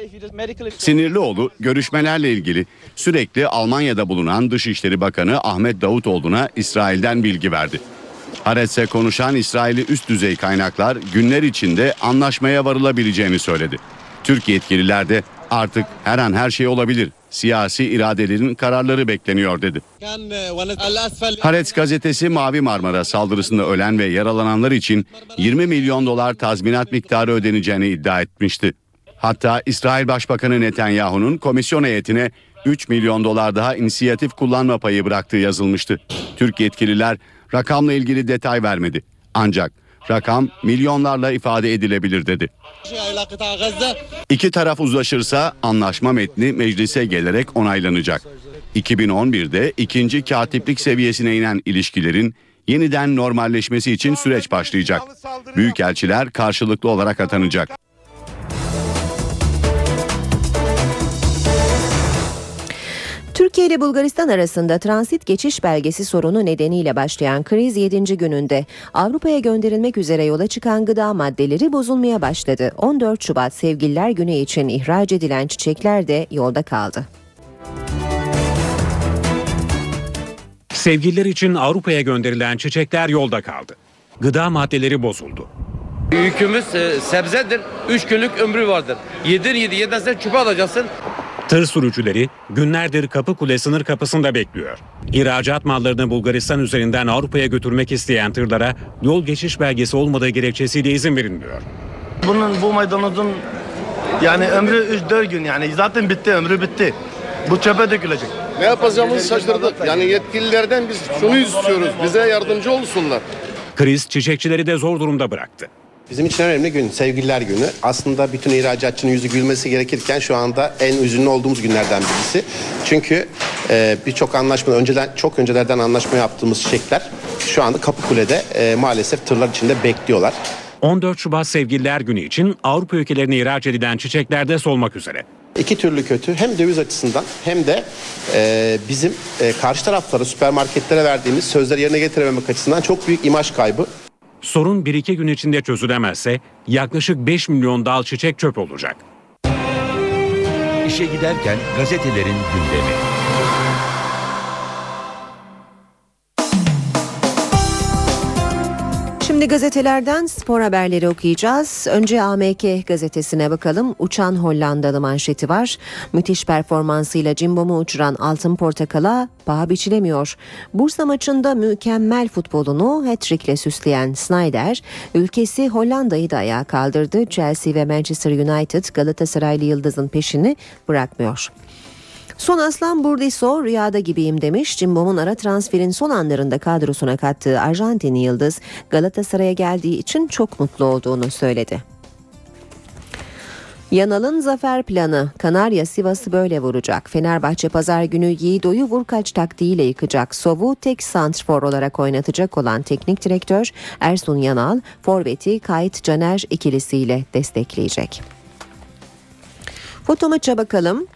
Sinirlioğlu görüşmelerle ilgili sürekli Almanya'da bulunan Dışişleri Bakanı Ahmet Davutoğlu'na İsrail'den bilgi verdi. Haaretz'e konuşan İsrail'i üst düzey kaynaklar günler içinde anlaşmaya varılabileceğini söyledi. Türk yetkililer de artık her an her şey olabilir. Siyasi iradelerin kararları bekleniyor dedi. Haaretz gazetesi Mavi Marmara saldırısında ölen ve yaralananlar için 20 milyon dolar tazminat miktarı ödeneceğini iddia etmişti. Hatta İsrail Başbakanı Netanyahu'nun komisyon heyetine 3 milyon dolar daha inisiyatif kullanma payı bıraktığı yazılmıştı. Türk yetkililer rakamla ilgili detay vermedi. Ancak rakam milyonlarla ifade edilebilir dedi. İki taraf uzlaşırsa anlaşma metni meclise gelerek onaylanacak. 2011'de ikinci katiplik seviyesine inen ilişkilerin yeniden normalleşmesi için süreç başlayacak. Büyükelçiler karşılıklı olarak atanacak. Türkiye ile Bulgaristan arasında transit geçiş belgesi sorunu nedeniyle başlayan kriz 7. gününde Avrupa'ya gönderilmek üzere yola çıkan gıda maddeleri bozulmaya başladı. 14 Şubat Sevgililer Günü için ihraç edilen çiçekler de yolda kaldı. Sevgililer için Avrupa'ya gönderilen çiçekler yolda kaldı. Gıda maddeleri bozuldu. Yükümüz e, sebzedir. 3 günlük ömrü vardır. Yedir yedi yedinse çöpe atacaksın. Tır sürücüleri günlerdir kapı kule sınır kapısında bekliyor. İhracat mallarını Bulgaristan üzerinden Avrupa'ya götürmek isteyen tırlara yol geçiş belgesi olmadığı gerekçesiyle izin verilmiyor. Bunun bu maydanozun yani ömrü 3-4 gün yani zaten bitti ömrü bitti. Bu çöpe dökülecek. Ne yapacağımızı şaşırdık. Yani yetkililerden biz şunu istiyoruz. Bize yardımcı olsunlar. Kriz çiçekçileri de zor durumda bıraktı. Bizim için önemli gün sevgililer günü. Aslında bütün ihracatçının yüzü gülmesi gerekirken şu anda en üzünlü olduğumuz günlerden birisi. Çünkü e, birçok anlaşma önceden çok öncelerden anlaşma yaptığımız çiçekler şu anda Kapıkule'de e, maalesef tırlar içinde bekliyorlar. 14 Şubat Sevgililer Günü için Avrupa ülkelerine ihraç edilen çiçekler de solmak üzere. İki türlü kötü hem döviz açısından hem de e, bizim e, karşı taraflara süpermarketlere verdiğimiz sözleri yerine getirememek açısından çok büyük imaj kaybı. Sorun 1-2 gün içinde çözülemezse yaklaşık 5 milyon dal çiçek çöp olacak. İşe giderken gazetelerin gündemi. Şimdi gazetelerden spor haberleri okuyacağız. Önce AMK gazetesine bakalım. Uçan Hollandalı manşeti var. Müthiş performansıyla Cimbom'u uçuran Altın Portakal'a paha biçilemiyor. Bursa maçında mükemmel futbolunu hat-trickle süsleyen Snyder, ülkesi Hollanda'yı da ayağa kaldırdı. Chelsea ve Manchester United Galatasaraylı Yıldız'ın peşini bırakmıyor. Son aslan Burdiso rüyada gibiyim demiş. Cimbom'un ara transferin son anlarında kadrosuna kattığı Arjantinli Yıldız Galatasaray'a geldiği için çok mutlu olduğunu söyledi. Yanal'ın zafer planı Kanarya Sivas'ı böyle vuracak. Fenerbahçe pazar günü Yiğido'yu vurkaç taktiğiyle yıkacak. Sov'u tek santrfor olarak oynatacak olan teknik direktör Ersun Yanal, Forvet'i Kayıt Caner ikilisiyle destekleyecek. Foto maça bakalım.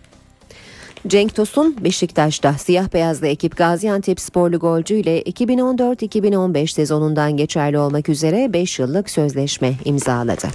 Cenk Tosun Beşiktaş'ta siyah beyazlı ekip Gaziantep sporlu golcü ile 2014-2015 sezonundan geçerli olmak üzere 5 yıllık sözleşme imzaladı.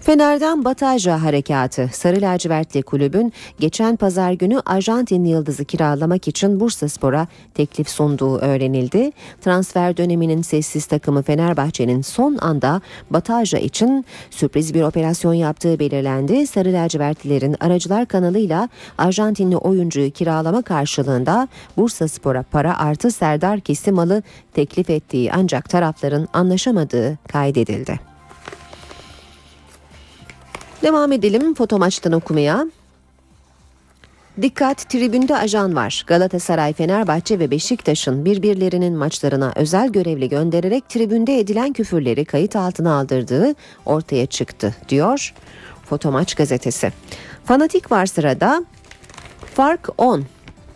Fener'den Bataja harekatı Sarı Lacivertli kulübün geçen pazar günü Arjantin Yıldız'ı kiralamak için Bursa Spor'a teklif sunduğu öğrenildi. Transfer döneminin sessiz takımı Fenerbahçe'nin son anda Bataja için sürpriz bir operasyon yaptığı belirlendi. Sarı Lacivertlilerin aracılar kanalıyla Arjantinli oyuncuyu kiralama karşılığında Bursa Spor'a para artı Serdar Kesimalı teklif ettiği ancak tarafların anlaşamadığı kaydedildi. Devam edelim foto maçtan okumaya. Dikkat tribünde ajan var. Galatasaray, Fenerbahçe ve Beşiktaş'ın birbirlerinin maçlarına özel görevli göndererek tribünde edilen küfürleri kayıt altına aldırdığı ortaya çıktı diyor Fotomaç gazetesi. Fanatik var sırada. Fark 10.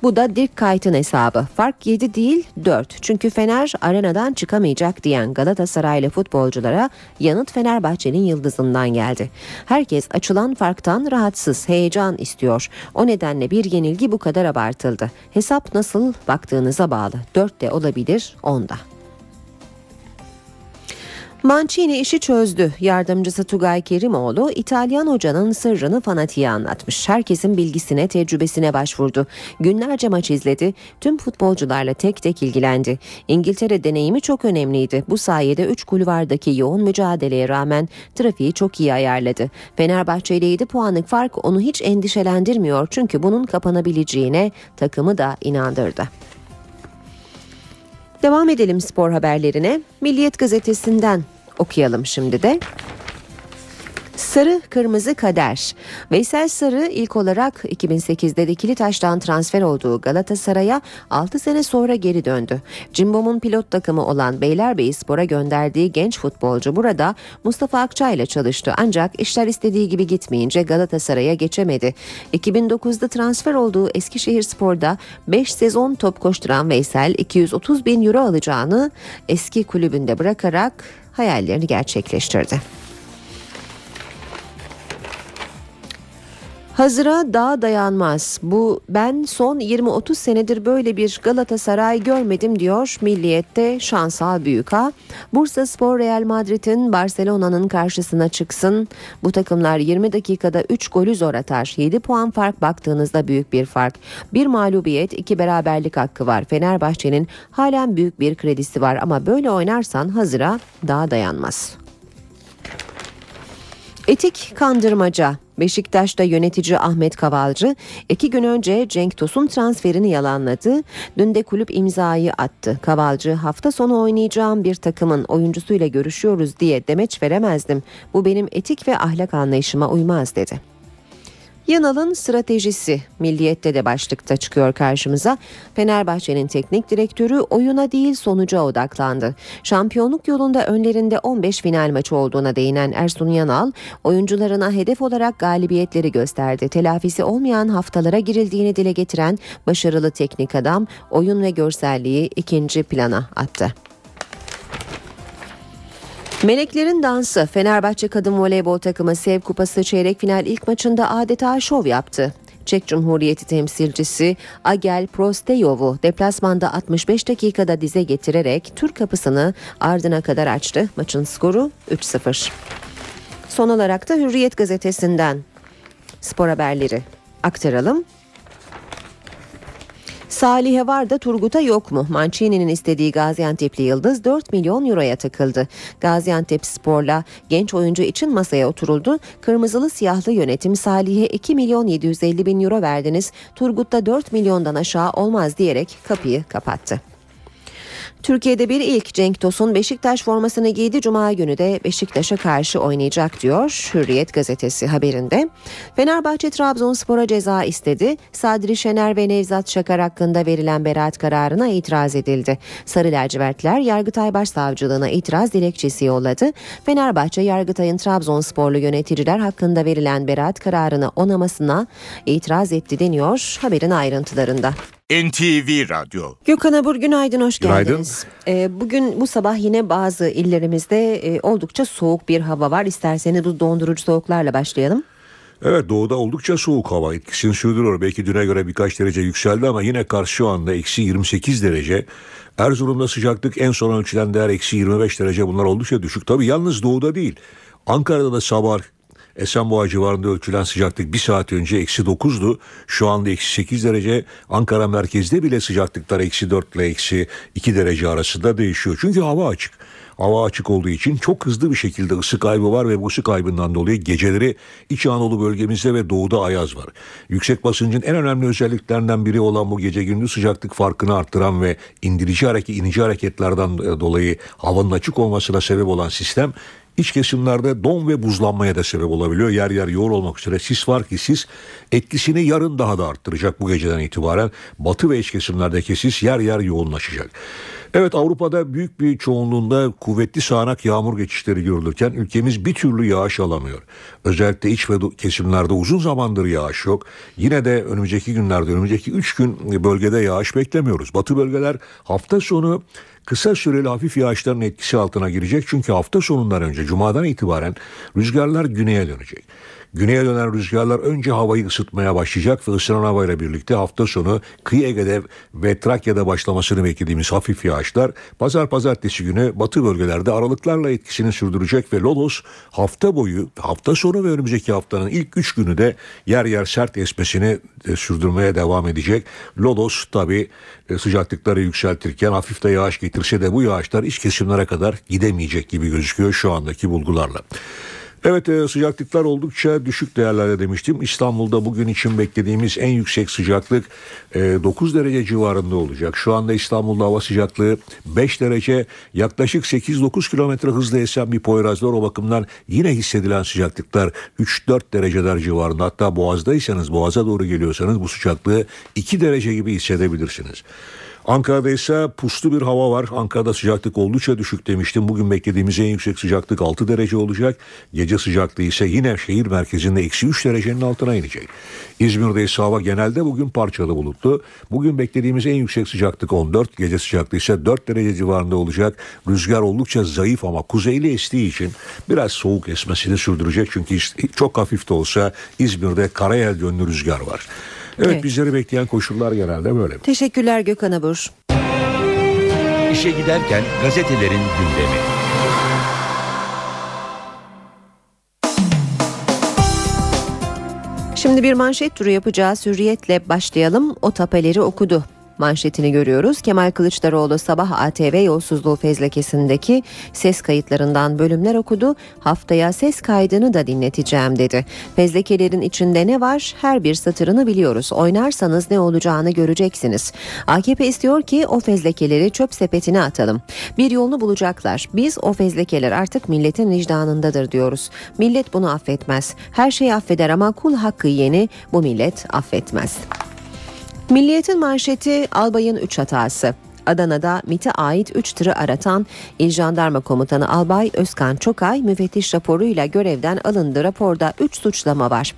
Bu da Dirk Kuyt'ın hesabı. Fark 7 değil 4. Çünkü Fener arenadan çıkamayacak diyen Galatasaraylı futbolculara yanıt Fenerbahçe'nin yıldızından geldi. Herkes açılan farktan rahatsız, heyecan istiyor. O nedenle bir yenilgi bu kadar abartıldı. Hesap nasıl baktığınıza bağlı. 4 de olabilir 10 da. Mancini işi çözdü. Yardımcısı Tugay Kerimoğlu İtalyan hocanın sırrını fanatiğe anlatmış. Herkesin bilgisine, tecrübesine başvurdu. Günlerce maç izledi. Tüm futbolcularla tek tek ilgilendi. İngiltere deneyimi çok önemliydi. Bu sayede 3 kulvardaki yoğun mücadeleye rağmen trafiği çok iyi ayarladı. Fenerbahçe ile 7 puanlık fark onu hiç endişelendirmiyor. Çünkü bunun kapanabileceğine takımı da inandırdı. Devam edelim spor haberlerine. Milliyet gazetesinden okuyalım şimdi de. Sarı Kırmızı Kader. Veysel Sarı ilk olarak 2008'de Dikili Taş'tan transfer olduğu Galatasaray'a 6 sene sonra geri döndü. Cimbom'un pilot takımı olan Beylerbeyi Spor'a gönderdiği genç futbolcu burada Mustafa Akçay ile çalıştı. Ancak işler istediği gibi gitmeyince Galatasaray'a geçemedi. 2009'da transfer olduğu Eskişehir Spor'da 5 sezon top koşturan Veysel 230 bin euro alacağını eski kulübünde bırakarak hayallerini gerçekleştirdi. Hazıra daha dayanmaz. Bu ben son 20-30 senedir böyle bir Galatasaray görmedim diyor Milliyet'te Şansal Büyüka. Bursa Spor Real Madrid'in Barcelona'nın karşısına çıksın. Bu takımlar 20 dakikada 3 golü zor atar. 7 puan fark baktığınızda büyük bir fark. Bir mağlubiyet, iki beraberlik hakkı var. Fenerbahçe'nin halen büyük bir kredisi var ama böyle oynarsan hazıra daha dayanmaz. Etik kandırmaca. Beşiktaş'ta yönetici Ahmet Kavalcı iki gün önce Cenk Tosun transferini yalanladı. Dün de kulüp imzayı attı. Kavalcı hafta sonu oynayacağım bir takımın oyuncusuyla görüşüyoruz diye demeç veremezdim. Bu benim etik ve ahlak anlayışıma uymaz dedi. Yanal'ın stratejisi Milliyet'te de başlıkta çıkıyor karşımıza. Fenerbahçe'nin teknik direktörü oyuna değil sonuca odaklandı. Şampiyonluk yolunda önlerinde 15 final maçı olduğuna değinen Ersun Yanal, oyuncularına hedef olarak galibiyetleri gösterdi. Telafisi olmayan haftalara girildiğini dile getiren başarılı teknik adam oyun ve görselliği ikinci plana attı. Meleklerin dansı Fenerbahçe kadın voleybol takımı Sev Kupası çeyrek final ilk maçında adeta şov yaptı. Çek Cumhuriyeti temsilcisi Agel Prosteyov'u deplasmanda 65 dakikada dize getirerek Türk kapısını ardına kadar açtı. Maçın skoru 3-0. Son olarak da Hürriyet gazetesinden spor haberleri. aktaralım. Salih'e var da Turgut'a yok mu? Mancini'nin istediği Gaziantep'li Yıldız 4 milyon euroya takıldı. Gaziantep Spor'la genç oyuncu için masaya oturuldu. Kırmızılı siyahlı yönetim Salih'e 2 milyon 750 bin euro verdiniz. Turgut'ta 4 milyondan aşağı olmaz diyerek kapıyı kapattı. Türkiye'de bir ilk Cenk Tosun Beşiktaş formasını giydi. Cuma günü de Beşiktaş'a karşı oynayacak diyor Hürriyet gazetesi haberinde. Fenerbahçe Trabzonspor'a ceza istedi. Sadri Şener ve Nevzat Şakar hakkında verilen beraat kararına itiraz edildi. Sarı lacivertler Yargıtay Başsavcılığına itiraz dilekçesi yolladı. Fenerbahçe Yargıtay'ın Trabzonsporlu yöneticiler hakkında verilen beraat kararını onamasına itiraz etti deniyor haberin ayrıntılarında. NTV Radyo. Gökhan Abur günaydın hoş Günaydın. geldiniz. Ee, bugün bu sabah yine bazı illerimizde e, oldukça soğuk bir hava var. İsterseniz bu dondurucu soğuklarla başlayalım. Evet doğuda oldukça soğuk hava etkisini sürdürüyor. Belki düne göre birkaç derece yükseldi ama yine karşı şu anda eksi 28 derece. Erzurum'da sıcaklık en son ölçülen değer eksi 25 derece bunlar oldukça düşük. Tabii yalnız doğuda değil. Ankara'da da sabah Esenboğa civarında ölçülen sıcaklık bir saat önce eksi 9'du. Şu anda eksi 8 derece. Ankara merkezde bile sıcaklıklar eksi 4 ile eksi 2 derece arasında değişiyor. Çünkü hava açık. Hava açık olduğu için çok hızlı bir şekilde ısı kaybı var ve bu ısı kaybından dolayı geceleri İç Anadolu bölgemizde ve doğuda ayaz var. Yüksek basıncın en önemli özelliklerinden biri olan bu gece gündüz sıcaklık farkını arttıran ve indirici hareket, inici hareketlerden dolayı havanın açık olmasına sebep olan sistem İç kesimlerde don ve buzlanmaya da sebep olabiliyor. Yer yer yoğun olmak üzere sis var ki sis etkisini yarın daha da arttıracak bu geceden itibaren. Batı ve iç kesimlerdeki sis yer yer yoğunlaşacak. Evet Avrupa'da büyük bir çoğunluğunda kuvvetli sağanak yağmur geçişleri görülürken ülkemiz bir türlü yağış alamıyor. Özellikle iç ve kesimlerde uzun zamandır yağış yok. Yine de önümüzdeki günlerde önümüzdeki 3 gün bölgede yağış beklemiyoruz. Batı bölgeler hafta sonu kısa süreli hafif yağışların etkisi altına girecek. Çünkü hafta sonundan önce cumadan itibaren rüzgarlar güneye dönecek. Güneye dönen rüzgarlar önce havayı ısıtmaya başlayacak ve ısınan havayla birlikte hafta sonu kıyı Ege'de ve Trakya'da başlamasını beklediğimiz hafif yağışlar pazar pazartesi günü batı bölgelerde aralıklarla etkisini sürdürecek ve Lodos hafta boyu hafta sonu ve önümüzdeki haftanın ilk 3 günü de yer yer sert esmesini e, sürdürmeye devam edecek. Lodos tabi sıcaklıkları yükseltirken hafif de yağış getirse de bu yağışlar iç kesimlere kadar gidemeyecek gibi gözüküyor şu andaki bulgularla. Evet e, sıcaklıklar oldukça düşük değerlerde demiştim. İstanbul'da bugün için beklediğimiz en yüksek sıcaklık 9 e, derece civarında olacak. Şu anda İstanbul'da hava sıcaklığı 5 derece yaklaşık 8-9 kilometre hızla esen bir Poyraz. O bakımdan yine hissedilen sıcaklıklar 3-4 dereceler civarında. Hatta Boğaz'daysanız Boğaz'a doğru geliyorsanız bu sıcaklığı 2 derece gibi hissedebilirsiniz. Ankara'da ise puslu bir hava var. Ankara'da sıcaklık oldukça düşük demiştim. Bugün beklediğimiz en yüksek sıcaklık 6 derece olacak. Gece sıcaklığı ise yine şehir merkezinde eksi 3 derecenin altına inecek. İzmir'de ise hava genelde bugün parçalı bulutlu. Bugün beklediğimiz en yüksek sıcaklık 14. Gece sıcaklığı ise 4 derece civarında olacak. Rüzgar oldukça zayıf ama kuzeyli estiği için biraz soğuk esmesini sürdürecek. Çünkü çok hafif de olsa İzmir'de karayel yönlü rüzgar var. Evet, evet bizleri bekleyen koşullar genelde böyle. Teşekkürler Gökhan Abur. İşe giderken gazetelerin gündemi. Şimdi bir manşet turu yapacağız. Hürriyetle başlayalım. O tapeleri okudu manşetini görüyoruz. Kemal Kılıçdaroğlu sabah ATV yolsuzluğu fezlekesindeki ses kayıtlarından bölümler okudu. Haftaya ses kaydını da dinleteceğim dedi. Fezlekelerin içinde ne var? Her bir satırını biliyoruz. Oynarsanız ne olacağını göreceksiniz. AKP istiyor ki o fezlekeleri çöp sepetine atalım. Bir yolunu bulacaklar. Biz o fezlekeler artık milletin vicdanındadır diyoruz. Millet bunu affetmez. Her şeyi affeder ama kul hakkı yeni bu millet affetmez. Milliyetin manşeti albayın 3 hatası. Adana'da MIT'e ait 3 tırı aratan İl Jandarma Komutanı Albay Özkan Çokay müfettiş raporuyla görevden alındı. Raporda 3 suçlama var.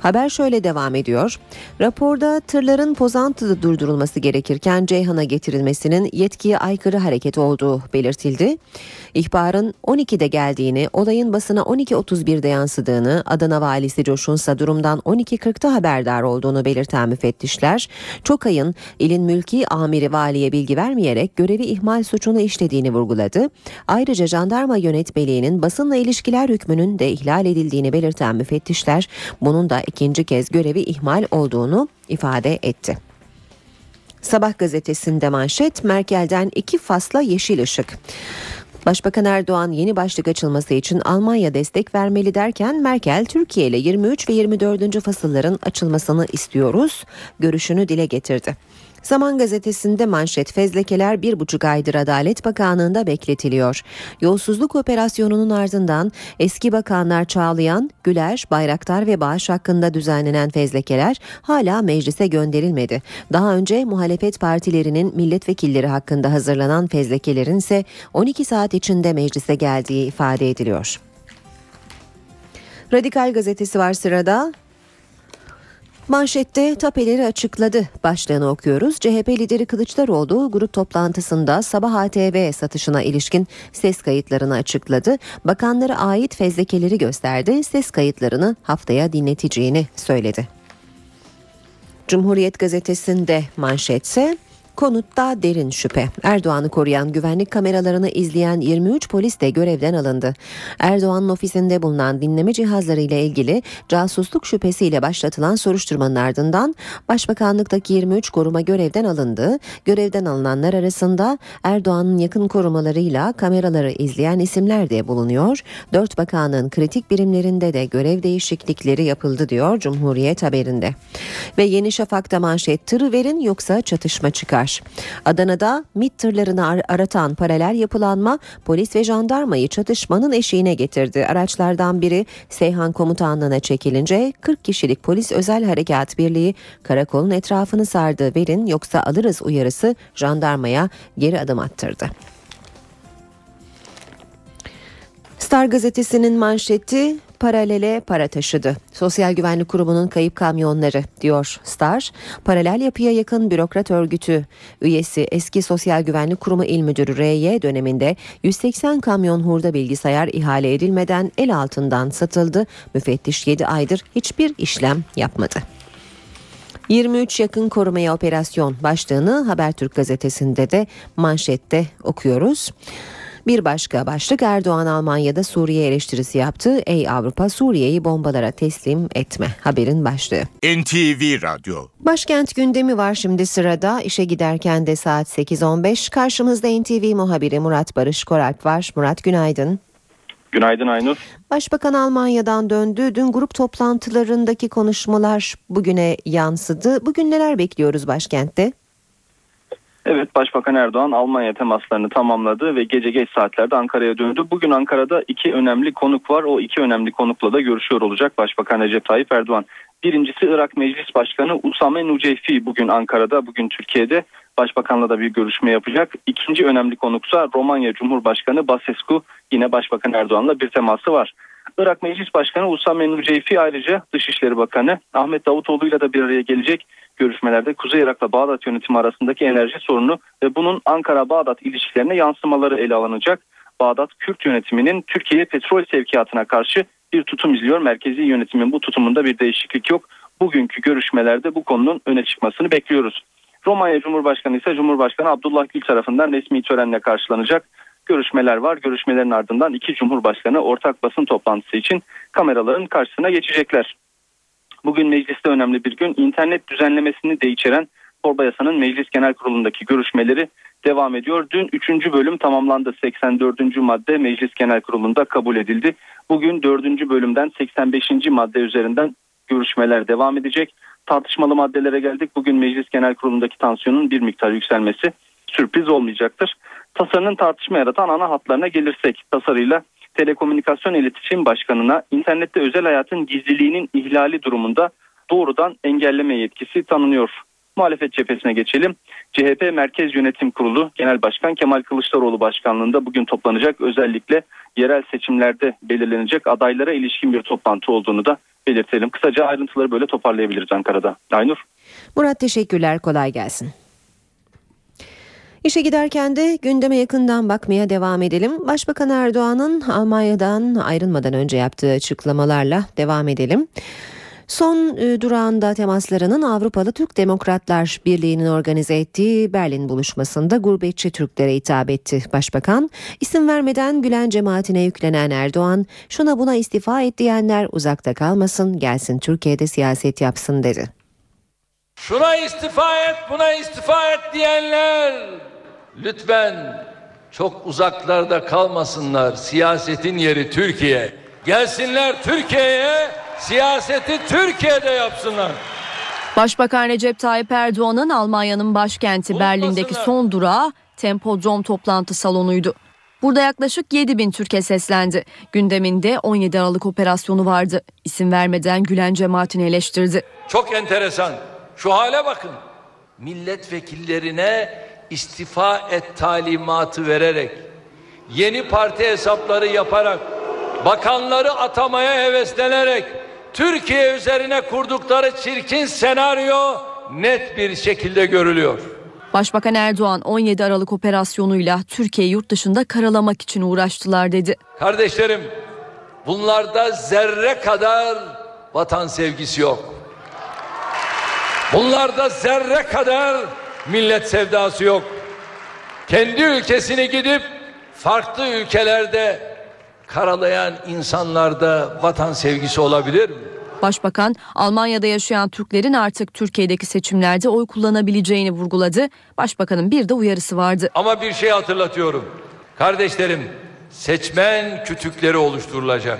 Haber şöyle devam ediyor. Raporda tırların Pozantı'da durdurulması gerekirken Ceyhan'a getirilmesinin yetkiye aykırı hareket olduğu belirtildi. İhbarın 12'de geldiğini, olayın basına 12.31'de yansıdığını, Adana valisi Coşunsa durumdan 12.40'da haberdar olduğunu belirten müfettişler, Çokay'ın ilin mülki amiri valiye bilgi vermeyerek görevi ihmal suçunu işlediğini vurguladı. Ayrıca jandarma yönetmeliğinin basınla ilişkiler hükmünün de ihlal edildiğini belirten müfettişler, bunun da ikinci kez görevi ihmal olduğunu ifade etti. Sabah gazetesinde manşet Merkel'den iki fasla yeşil ışık. Başbakan Erdoğan yeni başlık açılması için Almanya destek vermeli derken Merkel Türkiye ile 23 ve 24. fasılların açılmasını istiyoruz görüşünü dile getirdi. Zaman gazetesinde manşet fezlekeler bir buçuk aydır Adalet Bakanlığı'nda bekletiliyor. Yolsuzluk operasyonunun ardından eski bakanlar Çağlayan, Güler, Bayraktar ve Bağış hakkında düzenlenen fezlekeler hala meclise gönderilmedi. Daha önce muhalefet partilerinin milletvekilleri hakkında hazırlanan fezlekelerin ise 12 saat içinde meclise geldiği ifade ediliyor. Radikal gazetesi var sırada. Manşette tapeleri açıkladı başlığını okuyoruz. CHP lideri Kılıçdaroğlu grup toplantısında sabah ATV satışına ilişkin ses kayıtlarını açıkladı. Bakanlara ait fezlekeleri gösterdi. Ses kayıtlarını haftaya dinleteceğini söyledi. Cumhuriyet gazetesinde manşetse Konutta derin şüphe. Erdoğan'ı koruyan güvenlik kameralarını izleyen 23 polis de görevden alındı. Erdoğan'ın ofisinde bulunan dinleme cihazları ile ilgili casusluk şüphesiyle başlatılan soruşturmanın ardından Başbakanlıktaki 23 koruma görevden alındı. Görevden alınanlar arasında Erdoğan'ın yakın korumalarıyla kameraları izleyen isimler de bulunuyor. Dört bakanın kritik birimlerinde de görev değişiklikleri yapıldı diyor Cumhuriyet haberinde. Ve Yeni Şafak'ta manşet tırı verin yoksa çatışma çıkar var. Adana'da MİT tırlarını ar- aratan paralel yapılanma polis ve jandarmayı çatışmanın eşiğine getirdi. Araçlardan biri Seyhan Komutanlığı'na çekilince 40 kişilik polis özel harekat birliği karakolun etrafını sardı. Verin yoksa alırız uyarısı jandarmaya geri adım attırdı. Star gazetesinin manşeti paralele para taşıdı. Sosyal Güvenlik Kurumu'nun kayıp kamyonları diyor Star. Paralel yapıya yakın bürokrat örgütü üyesi eski Sosyal Güvenlik Kurumu İl Müdürü RY döneminde 180 kamyon hurda bilgisayar ihale edilmeden el altından satıldı. Müfettiş 7 aydır hiçbir işlem yapmadı. 23 yakın korumaya operasyon başlığını Habertürk gazetesinde de manşette okuyoruz. Bir başka başlık Erdoğan Almanya'da Suriye eleştirisi yaptı. Ey Avrupa Suriye'yi bombalara teslim etme haberin başlığı. NTV Radyo Başkent gündemi var şimdi sırada. İşe giderken de saat 8.15. Karşımızda NTV muhabiri Murat Barış Koralp var. Murat günaydın. Günaydın Aynur. Başbakan Almanya'dan döndü. Dün grup toplantılarındaki konuşmalar bugüne yansıdı. Bugün neler bekliyoruz başkentte? Evet Başbakan Erdoğan Almanya temaslarını tamamladı ve gece geç saatlerde Ankara'ya döndü. Bugün Ankara'da iki önemli konuk var. O iki önemli konukla da görüşüyor olacak Başbakan Recep Tayyip Erdoğan. Birincisi Irak Meclis Başkanı Usame Nuceyfi bugün Ankara'da, bugün Türkiye'de Başbakanla da bir görüşme yapacak. İkinci önemli konuksa Romanya Cumhurbaşkanı Basescu yine Başbakan Erdoğan'la bir teması var. Irak Meclis Başkanı Usame Nuceyfi ayrıca Dışişleri Bakanı Ahmet Davutoğlu ile de bir araya gelecek görüşmelerde Kuzey Irak'la Bağdat yönetimi arasındaki enerji sorunu ve bunun Ankara-Bağdat ilişkilerine yansımaları ele alınacak. Bağdat Kürt yönetiminin Türkiye petrol sevkiyatına karşı bir tutum izliyor. Merkezi yönetimin bu tutumunda bir değişiklik yok. Bugünkü görüşmelerde bu konunun öne çıkmasını bekliyoruz. Romanya Cumhurbaşkanı ise Cumhurbaşkanı Abdullah Gül tarafından resmi törenle karşılanacak. Görüşmeler var. Görüşmelerin ardından iki Cumhurbaşkanı ortak basın toplantısı için kameraların karşısına geçecekler. Bugün mecliste önemli bir gün. İnternet düzenlemesini de içeren torba yasanın meclis genel kurulundaki görüşmeleri devam ediyor. Dün 3. bölüm tamamlandı. 84. madde meclis genel kurulunda kabul edildi. Bugün 4. bölümden 85. madde üzerinden görüşmeler devam edecek. Tartışmalı maddelere geldik. Bugün meclis genel kurulundaki tansiyonun bir miktar yükselmesi sürpriz olmayacaktır. Tasarının tartışma yaratan ana hatlarına gelirsek tasarıyla Telekomünikasyon İletişim Başkanı'na internette özel hayatın gizliliğinin ihlali durumunda doğrudan engelleme yetkisi tanınıyor. Muhalefet cephesine geçelim. CHP Merkez Yönetim Kurulu Genel Başkan Kemal Kılıçdaroğlu başkanlığında bugün toplanacak özellikle yerel seçimlerde belirlenecek adaylara ilişkin bir toplantı olduğunu da belirtelim. Kısaca ayrıntıları böyle toparlayabiliriz Ankara'da. Aynur. Murat teşekkürler kolay gelsin. İşe giderken de gündeme yakından bakmaya devam edelim. Başbakan Erdoğan'ın Almanya'dan ayrılmadan önce yaptığı açıklamalarla devam edelim. Son e, durağında temaslarının Avrupalı Türk Demokratlar Birliği'nin organize ettiği Berlin buluşmasında gurbetçi Türklere hitap etti. Başbakan isim vermeden Gülen cemaatine yüklenen Erdoğan şuna buna istifa et diyenler uzakta kalmasın gelsin Türkiye'de siyaset yapsın dedi. Şuna istifa et buna istifa et diyenler lütfen çok uzaklarda kalmasınlar. Siyasetin yeri Türkiye. Gelsinler Türkiye'ye siyaseti Türkiye'de yapsınlar. Başbakan Recep Tayyip Erdoğan'ın Almanya'nın başkenti Berlin'deki son durağı Tempodrom toplantı salonuydu. Burada yaklaşık 7 bin Türkiye seslendi. Gündeminde 17 Aralık operasyonu vardı. İsim vermeden Gülen cemaatini eleştirdi. Çok enteresan. Şu hale bakın. Milletvekillerine istifa et talimatı vererek, yeni parti hesapları yaparak, bakanları atamaya heveslenerek, Türkiye üzerine kurdukları çirkin senaryo net bir şekilde görülüyor. Başbakan Erdoğan 17 Aralık operasyonuyla Türkiye yurt dışında karalamak için uğraştılar dedi. Kardeşlerim, bunlarda zerre kadar vatan sevgisi yok. Bunlarda zerre kadar millet sevdası yok. Kendi ülkesini gidip farklı ülkelerde karalayan insanlarda vatan sevgisi olabilir mi? Başbakan Almanya'da yaşayan Türklerin artık Türkiye'deki seçimlerde oy kullanabileceğini vurguladı. Başbakanın bir de uyarısı vardı. Ama bir şey hatırlatıyorum. Kardeşlerim seçmen kütükleri oluşturulacak.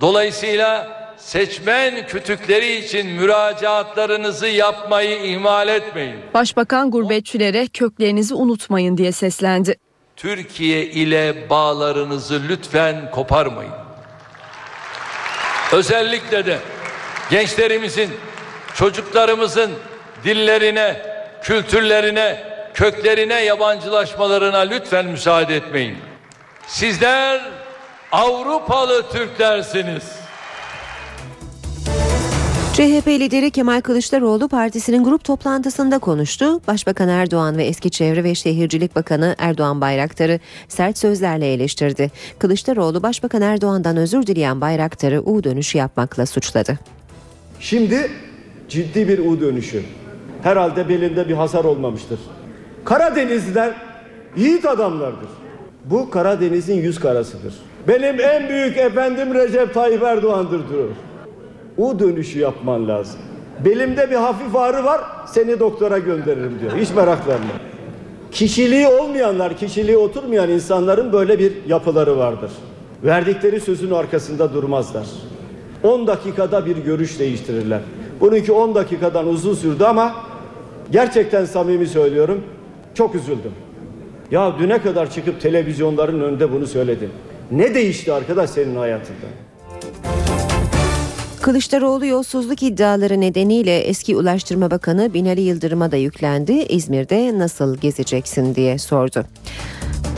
Dolayısıyla seçmen kütükleri için müracaatlarınızı yapmayı ihmal etmeyin. Başbakan gurbetçilere köklerinizi unutmayın diye seslendi. Türkiye ile bağlarınızı lütfen koparmayın. Özellikle de gençlerimizin, çocuklarımızın dillerine, kültürlerine, köklerine yabancılaşmalarına lütfen müsaade etmeyin. Sizler Avrupalı Türklersiniz. CHP lideri Kemal Kılıçdaroğlu partisinin grup toplantısında konuştu. Başbakan Erdoğan ve eski Çevre ve Şehircilik Bakanı Erdoğan Bayraktar'ı sert sözlerle eleştirdi. Kılıçdaroğlu Başbakan Erdoğan'dan özür dileyen Bayraktar'ı U dönüşü yapmakla suçladı. Şimdi ciddi bir U dönüşü. Herhalde belinde bir hasar olmamıştır. Karadenizliler yiğit adamlardır. Bu Karadeniz'in yüz karasıdır. Benim en büyük efendim Recep Tayyip Erdoğan'dır diyor. U dönüşü yapman lazım. Belimde bir hafif ağrı var seni doktora gönderirim diyor. Hiç meraklanma. Kişiliği olmayanlar, kişiliği oturmayan insanların böyle bir yapıları vardır. Verdikleri sözün arkasında durmazlar. 10 dakikada bir görüş değiştirirler. Bununki 10 dakikadan uzun sürdü ama gerçekten samimi söylüyorum çok üzüldüm. Ya düne kadar çıkıp televizyonların önünde bunu söyledin. Ne değişti arkadaş senin hayatında? Kılıçdaroğlu yolsuzluk iddiaları nedeniyle eski Ulaştırma Bakanı Binali Yıldırım'a da yüklendi. İzmir'de nasıl gezeceksin diye sordu.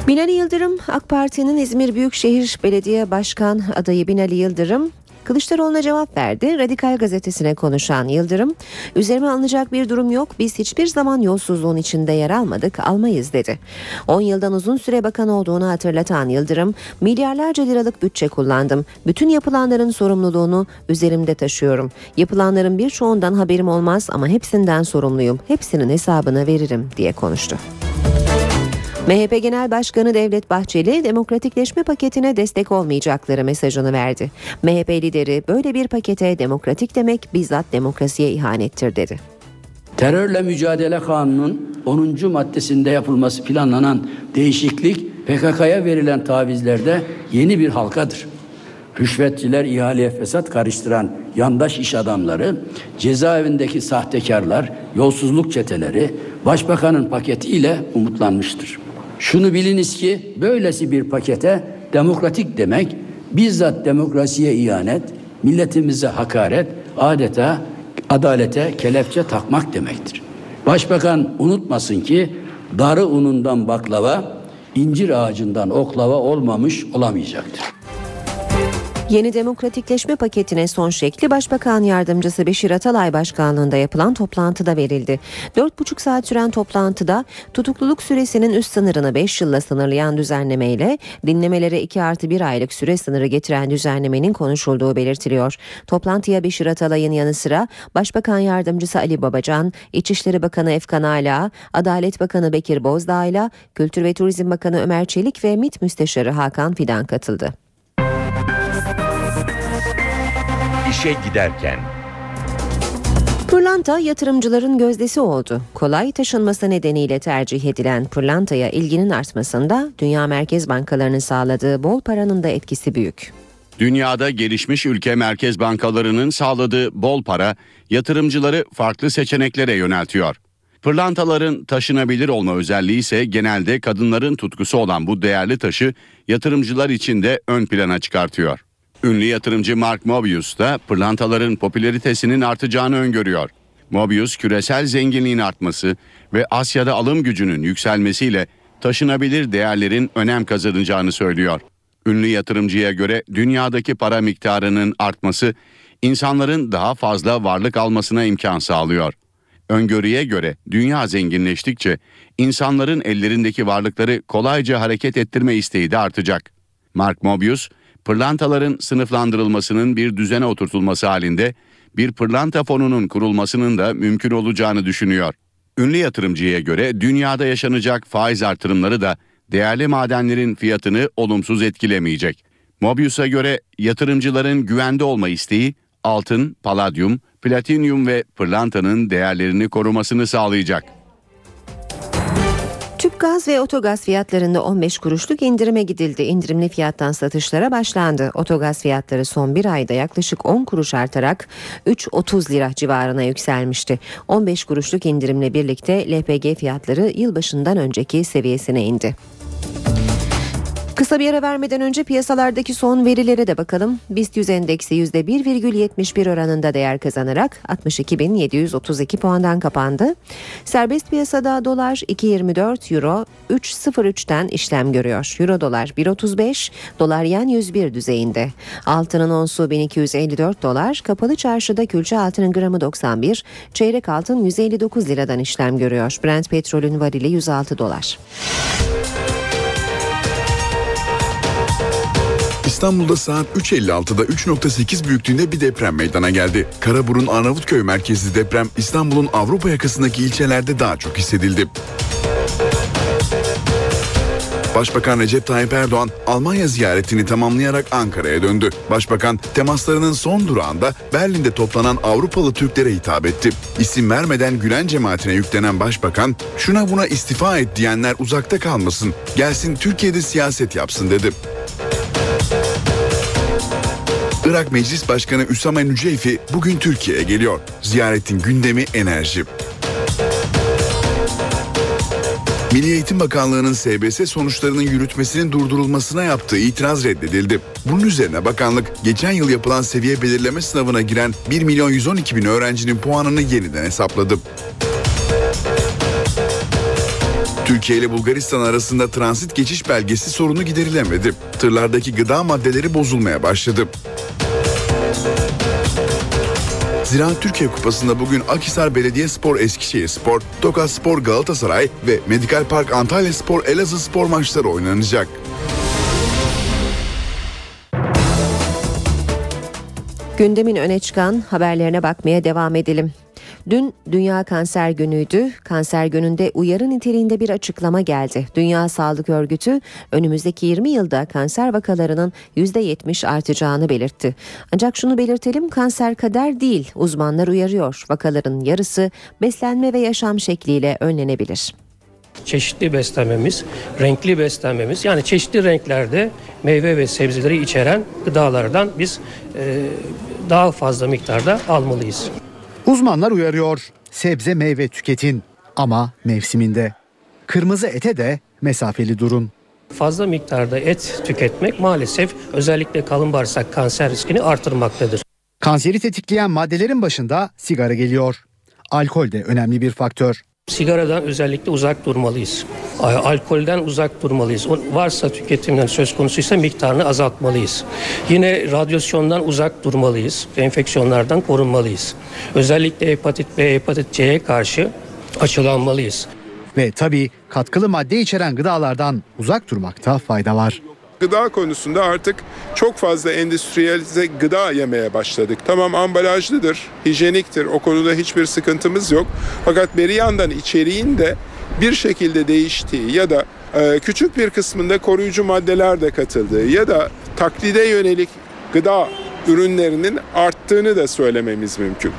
Binali Yıldırım AK Parti'nin İzmir Büyükşehir Belediye Başkan adayı Binali Yıldırım Kılıçdaroğlu'na cevap verdi. Radikal gazetesine konuşan Yıldırım, üzerime alınacak bir durum yok. Biz hiçbir zaman yolsuzluğun içinde yer almadık, almayız dedi. 10 yıldan uzun süre bakan olduğunu hatırlatan Yıldırım, milyarlarca liralık bütçe kullandım. Bütün yapılanların sorumluluğunu üzerimde taşıyorum. Yapılanların birçoğundan haberim olmaz ama hepsinden sorumluyum. Hepsinin hesabını veririm diye konuştu. MHP Genel Başkanı Devlet Bahçeli demokratikleşme paketine destek olmayacakları mesajını verdi. MHP lideri böyle bir pakete demokratik demek bizzat demokrasiye ihanettir dedi. Terörle Mücadele Kanunu'nun 10. maddesinde yapılması planlanan değişiklik PKK'ya verilen tavizlerde yeni bir halkadır. Rüşvetçiler, ihaleye fesat karıştıran yandaş iş adamları, cezaevindeki sahtekarlar, yolsuzluk çeteleri başbakanın paketiyle umutlanmıştır. Şunu biliniz ki böylesi bir pakete demokratik demek bizzat demokrasiye ihanet, milletimize hakaret, adeta adalete kelepçe takmak demektir. Başbakan unutmasın ki darı unundan baklava, incir ağacından oklava olmamış olamayacaktır. Yeni demokratikleşme paketine son şekli Başbakan Yardımcısı Beşir Atalay başkanlığında yapılan toplantıda verildi. 4,5 saat süren toplantıda tutukluluk süresinin üst sınırını 5 yılla sınırlayan düzenlemeyle dinlemelere 2 artı 1 aylık süre sınırı getiren düzenlemenin konuşulduğu belirtiliyor. Toplantıya Beşir Atalay'ın yanı sıra Başbakan Yardımcısı Ali Babacan, İçişleri Bakanı Efkan Ala, Adalet Bakanı Bekir Bozdağ'la Kültür ve Turizm Bakanı Ömer Çelik ve MİT Müsteşarı Hakan Fidan katıldı. İşe giderken Pırlanta yatırımcıların gözdesi oldu. Kolay taşınması nedeniyle tercih edilen pırlantaya ilginin artmasında dünya merkez bankalarının sağladığı bol paranın da etkisi büyük. Dünyada gelişmiş ülke merkez bankalarının sağladığı bol para yatırımcıları farklı seçeneklere yöneltiyor. Pırlantaların taşınabilir olma özelliği ise genelde kadınların tutkusu olan bu değerli taşı yatırımcılar için de ön plana çıkartıyor. Ünlü yatırımcı Mark Mobius da pırlantaların popülaritesinin artacağını öngörüyor. Mobius küresel zenginliğin artması ve Asya'da alım gücünün yükselmesiyle taşınabilir değerlerin önem kazanacağını söylüyor. Ünlü yatırımcıya göre dünyadaki para miktarının artması insanların daha fazla varlık almasına imkan sağlıyor. Öngörüye göre dünya zenginleştikçe insanların ellerindeki varlıkları kolayca hareket ettirme isteği de artacak. Mark Mobius, pırlantaların sınıflandırılmasının bir düzene oturtulması halinde bir pırlanta fonunun kurulmasının da mümkün olacağını düşünüyor. Ünlü yatırımcıya göre dünyada yaşanacak faiz artırımları da değerli madenlerin fiyatını olumsuz etkilemeyecek. Mobius'a göre yatırımcıların güvende olma isteği altın, paladyum, platinyum ve pırlantanın değerlerini korumasını sağlayacak. Tüp gaz ve otogaz fiyatlarında 15 kuruşluk indirime gidildi. İndirimli fiyattan satışlara başlandı. Otogaz fiyatları son bir ayda yaklaşık 10 kuruş artarak 3.30 lira civarına yükselmişti. 15 kuruşluk indirimle birlikte LPG fiyatları yılbaşından önceki seviyesine indi. Kısa bir ara vermeden önce piyasalardaki son verilere de bakalım. BIST 100 endeksi %1,71 oranında değer kazanarak 62.732 puandan kapandı. Serbest piyasada dolar 2.24, euro 3.03'ten işlem görüyor. Euro dolar 1.35, dolar yen 101 düzeyinde. Altının onsu 1254 dolar, kapalı çarşıda külçe altının gramı 91, çeyrek altın 159 liradan işlem görüyor. Brent petrolün varili 106 dolar. İstanbul'da saat 3.56'da 3.8 büyüklüğünde bir deprem meydana geldi. Karaburun Arnavutköy merkezli deprem İstanbul'un Avrupa yakasındaki ilçelerde daha çok hissedildi. Başbakan Recep Tayyip Erdoğan Almanya ziyaretini tamamlayarak Ankara'ya döndü. Başbakan temaslarının son durağında Berlin'de toplanan Avrupalı Türklere hitap etti. İsim vermeden Gülen cemaatine yüklenen başbakan şuna buna istifa et diyenler uzakta kalmasın gelsin Türkiye'de siyaset yapsın dedi. Irak Meclis Başkanı Üsame Nüceyfi bugün Türkiye'ye geliyor. Ziyaretin gündemi enerji. Milli Eğitim Bakanlığı'nın SBS sonuçlarının yürütmesinin durdurulmasına yaptığı itiraz reddedildi. Bunun üzerine bakanlık geçen yıl yapılan seviye belirleme sınavına giren 1 milyon 112 bin öğrencinin puanını yeniden hesapladı. Türkiye ile Bulgaristan arasında transit geçiş belgesi sorunu giderilemedi. Tırlardaki gıda maddeleri bozulmaya başladı. Ziraat Türkiye Kupası'nda bugün Akhisar Belediyespor Eskişehir Spor, Tokat Spor Galatasaray ve Medikal Park Antalya Spor Elazığ Spor maçları oynanacak. Gündemin öne çıkan haberlerine bakmaya devam edelim. Dün Dünya Kanser Günü'ydü. Kanser gününde uyarı niteliğinde bir açıklama geldi. Dünya Sağlık Örgütü önümüzdeki 20 yılda kanser vakalarının %70 artacağını belirtti. Ancak şunu belirtelim kanser kader değil uzmanlar uyarıyor. Vakaların yarısı beslenme ve yaşam şekliyle önlenebilir çeşitli beslenmemiz, renkli beslenmemiz yani çeşitli renklerde meyve ve sebzeleri içeren gıdalardan biz e, daha fazla miktarda almalıyız. Uzmanlar uyarıyor. Sebze meyve tüketin ama mevsiminde. Kırmızı ete de mesafeli durun. Fazla miktarda et tüketmek maalesef özellikle kalın bağırsak kanser riskini artırmaktadır. Kanseri tetikleyen maddelerin başında sigara geliyor. Alkol de önemli bir faktör. Sigaradan özellikle uzak durmalıyız. Alkolden uzak durmalıyız. Varsa tüketimden söz konusuysa miktarını azaltmalıyız. Yine radyasyondan uzak durmalıyız. Enfeksiyonlardan korunmalıyız. Özellikle hepatit B, hepatit C'ye karşı açılanmalıyız. Ve tabii katkılı madde içeren gıdalardan uzak durmakta fayda var. Gıda konusunda artık çok fazla endüstriyelize gıda yemeye başladık. Tamam ambalajlıdır, hijyeniktir. O konuda hiçbir sıkıntımız yok. Fakat bir yandan içeriğin de bir şekilde değiştiği ya da e, küçük bir kısmında koruyucu maddeler de katıldığı ya da taklide yönelik gıda ürünlerinin arttığını da söylememiz mümkün.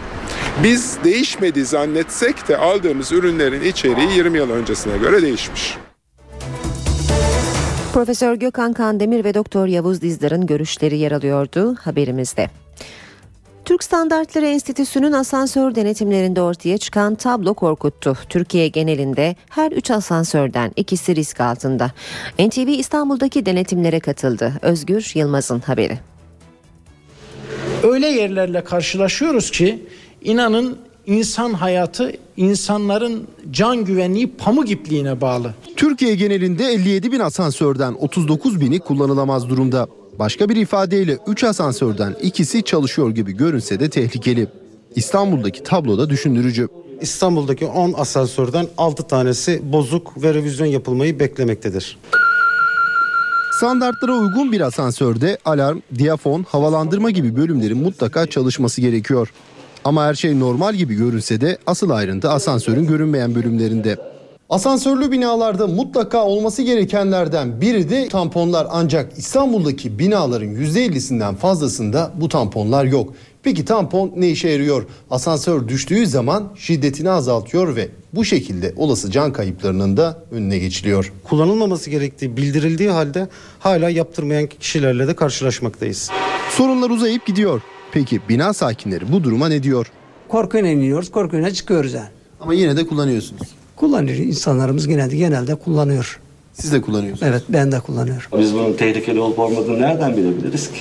Biz değişmedi zannetsek de aldığımız ürünlerin içeriği 20 yıl öncesine göre değişmiş. Profesör Gökhan Kandemir ve Doktor Yavuz Dizdar'ın görüşleri yer alıyordu haberimizde. Türk Standartları Enstitüsü'nün asansör denetimlerinde ortaya çıkan tablo korkuttu. Türkiye genelinde her 3 asansörden ikisi risk altında. NTV İstanbul'daki denetimlere katıldı. Özgür Yılmaz'ın haberi. Öyle yerlerle karşılaşıyoruz ki inanın insan hayatı insanların can güvenliği pamuk ipliğine bağlı. Türkiye genelinde 57 bin asansörden 39 bini kullanılamaz durumda. Başka bir ifadeyle 3 asansörden ikisi çalışıyor gibi görünse de tehlikeli. İstanbul'daki tablo da düşündürücü. İstanbul'daki 10 asansörden 6 tanesi bozuk ve revizyon yapılmayı beklemektedir. Standartlara uygun bir asansörde alarm, diyafon, havalandırma gibi bölümlerin mutlaka çalışması gerekiyor. Ama her şey normal gibi görünse de asıl ayrıntı asansörün görünmeyen bölümlerinde. Asansörlü binalarda mutlaka olması gerekenlerden biri de tamponlar ancak İstanbul'daki binaların %50'sinden fazlasında bu tamponlar yok. Peki tampon ne işe yarıyor? Asansör düştüğü zaman şiddetini azaltıyor ve bu şekilde olası can kayıplarının da önüne geçiliyor. Kullanılmaması gerektiği bildirildiği halde hala yaptırmayan kişilerle de karşılaşmaktayız. Sorunlar uzayıp gidiyor. Peki bina sakinleri bu duruma ne diyor? Korkuyla iniyoruz, korkuyla çıkıyoruz yani. Ama yine de kullanıyorsunuz. Kullanıyor. insanlarımız genelde genelde kullanıyor. Siz de kullanıyorsunuz. Evet ben de kullanıyorum. Biz bunun tehlikeli olup olmadığını nereden bilebiliriz ki?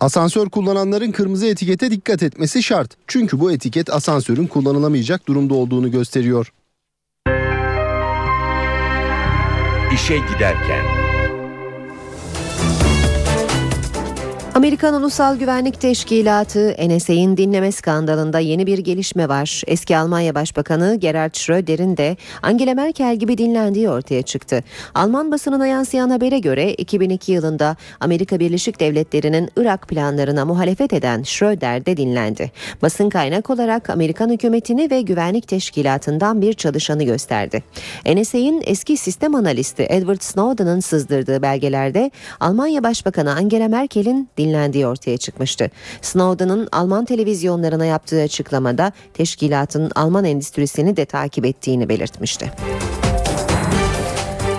Asansör kullananların kırmızı etikete dikkat etmesi şart. Çünkü bu etiket asansörün kullanılamayacak durumda olduğunu gösteriyor. İşe giderken Amerikan Ulusal Güvenlik Teşkilatı NSA'in dinleme skandalında yeni bir gelişme var. Eski Almanya Başbakanı Gerhard Schröder'in de Angela Merkel gibi dinlendiği ortaya çıktı. Alman basınına yansıyan habere göre 2002 yılında Amerika Birleşik Devletleri'nin Irak planlarına muhalefet eden Schröder de dinlendi. Basın kaynak olarak Amerikan hükümetini ve güvenlik teşkilatından bir çalışanı gösterdi. NSA'in eski sistem analisti Edward Snowden'ın sızdırdığı belgelerde Almanya Başbakanı Angela Merkel'in dinlendiği ortaya çıkmıştı. Snowden'ın Alman televizyonlarına yaptığı açıklamada teşkilatın Alman endüstrisini de takip ettiğini belirtmişti.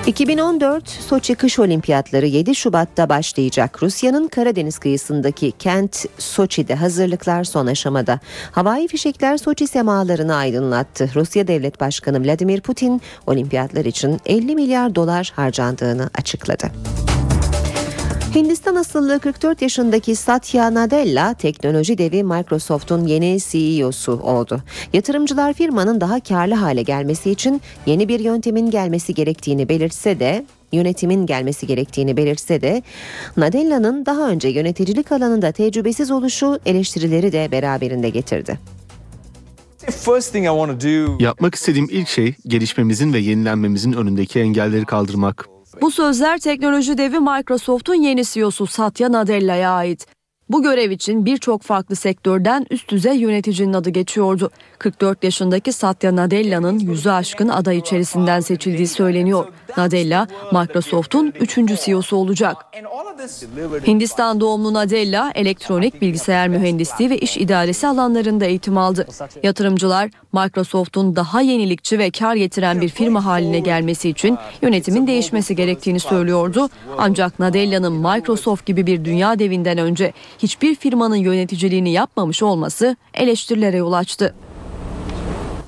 2014 Soçi Kış Olimpiyatları 7 Şubat'ta başlayacak. Rusya'nın Karadeniz kıyısındaki kent Soçi'de hazırlıklar son aşamada. Havai fişekler Soçi semalarını aydınlattı. Rusya Devlet Başkanı Vladimir Putin olimpiyatlar için 50 milyar dolar harcandığını açıkladı. Hindistan asıllı 44 yaşındaki Satya Nadella teknoloji devi Microsoft'un yeni CEO'su oldu. Yatırımcılar firmanın daha karlı hale gelmesi için yeni bir yöntemin gelmesi gerektiğini belirtse de yönetimin gelmesi gerektiğini belirtse de Nadella'nın daha önce yöneticilik alanında tecrübesiz oluşu eleştirileri de beraberinde getirdi. Yapmak istediğim ilk şey gelişmemizin ve yenilenmemizin önündeki engelleri kaldırmak. Bu sözler teknoloji devi Microsoft'un yeni CEO'su Satya Nadella'ya ait. Bu görev için birçok farklı sektörden üst düzey yöneticinin adı geçiyordu. 44 yaşındaki Satya Nadella'nın yüzü aşkın aday içerisinden seçildiği söyleniyor. Nadella, Microsoft'un 3. CEO'su olacak. Hindistan doğumlu Nadella, elektronik, bilgisayar mühendisliği ve iş idaresi alanlarında eğitim aldı. Yatırımcılar, Microsoft'un daha yenilikçi ve kar getiren bir firma haline gelmesi için yönetimin değişmesi gerektiğini söylüyordu. Ancak Nadella'nın Microsoft gibi bir dünya devinden önce hiçbir firmanın yöneticiliğini yapmamış olması eleştirilere yol açtı.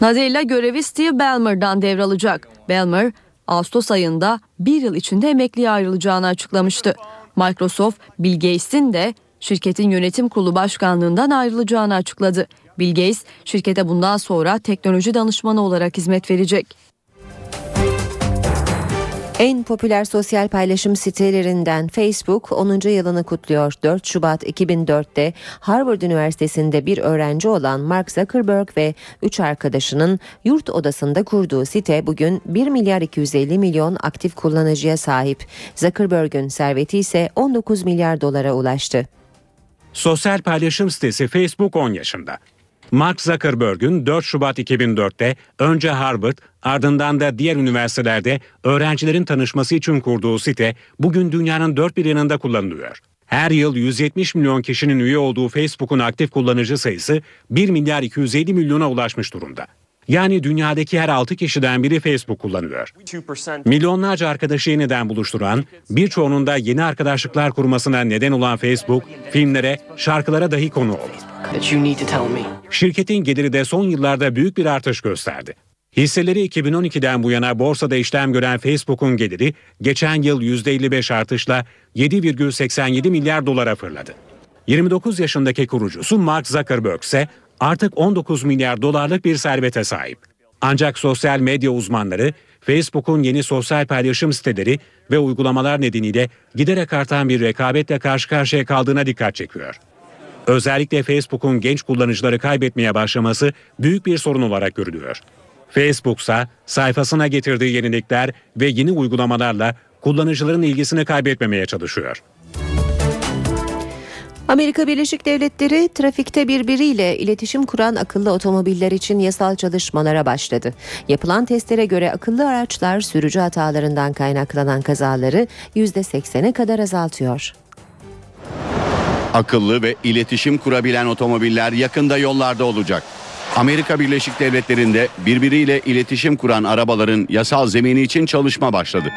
Nadella görevi Steve Ballmer'dan devralacak. Ballmer, Ağustos ayında bir yıl içinde emekliye ayrılacağını açıklamıştı. Microsoft, Bill Gates'in de şirketin yönetim kurulu başkanlığından ayrılacağını açıkladı. Bill Gates şirkete bundan sonra teknoloji danışmanı olarak hizmet verecek. En popüler sosyal paylaşım sitelerinden Facebook 10. yılını kutluyor. 4 Şubat 2004'te Harvard Üniversitesi'nde bir öğrenci olan Mark Zuckerberg ve 3 arkadaşının yurt odasında kurduğu site bugün 1 milyar 250 milyon aktif kullanıcıya sahip. Zuckerberg'ün serveti ise 19 milyar dolara ulaştı. Sosyal paylaşım sitesi Facebook 10 yaşında. Mark Zuckerberg'ün 4 Şubat 2004'te önce Harvard ardından da diğer üniversitelerde öğrencilerin tanışması için kurduğu site bugün dünyanın dört bir yanında kullanılıyor. Her yıl 170 milyon kişinin üye olduğu Facebook'un aktif kullanıcı sayısı 1 milyar 250 milyona ulaşmış durumda. Yani dünyadaki her 6 kişiden biri Facebook kullanıyor. Milyonlarca arkadaşı yeniden buluşturan, birçoğunun da yeni arkadaşlıklar kurmasına neden olan Facebook, filmlere, şarkılara dahi konu oldu. Şirketin geliri de son yıllarda büyük bir artış gösterdi. Hisseleri 2012'den bu yana borsada işlem gören Facebook'un geliri geçen yıl %55 artışla 7,87 milyar dolara fırladı. 29 yaşındaki kurucusu Mark Zuckerberg ise artık 19 milyar dolarlık bir servete sahip. Ancak sosyal medya uzmanları Facebook'un yeni sosyal paylaşım siteleri ve uygulamalar nedeniyle giderek artan bir rekabetle karşı karşıya kaldığına dikkat çekiyor. Özellikle Facebook'un genç kullanıcıları kaybetmeye başlaması büyük bir sorun olarak görülüyor. Facebook ise sayfasına getirdiği yenilikler ve yeni uygulamalarla kullanıcıların ilgisini kaybetmemeye çalışıyor. Amerika Birleşik Devletleri trafikte birbiriyle iletişim kuran akıllı otomobiller için yasal çalışmalara başladı. Yapılan testlere göre akıllı araçlar sürücü hatalarından kaynaklanan kazaları %80'e kadar azaltıyor. Akıllı ve iletişim kurabilen otomobiller yakında yollarda olacak. Amerika Birleşik Devletleri'nde birbiriyle iletişim kuran arabaların yasal zemini için çalışma başladı.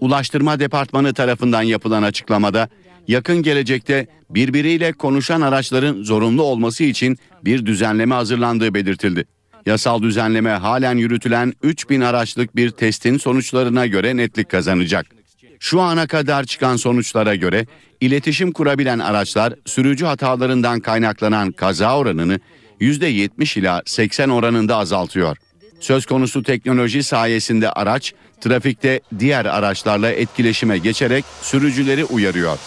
Ulaştırma Departmanı tarafından yapılan açıklamada yakın gelecekte birbiriyle konuşan araçların zorunlu olması için bir düzenleme hazırlandığı belirtildi. Yasal düzenleme halen yürütülen 3000 araçlık bir testin sonuçlarına göre netlik kazanacak. Şu ana kadar çıkan sonuçlara göre iletişim kurabilen araçlar sürücü hatalarından kaynaklanan kaza oranını %70 ila 80 oranında azaltıyor. Söz konusu teknoloji sayesinde araç trafikte diğer araçlarla etkileşime geçerek sürücüleri uyarıyor.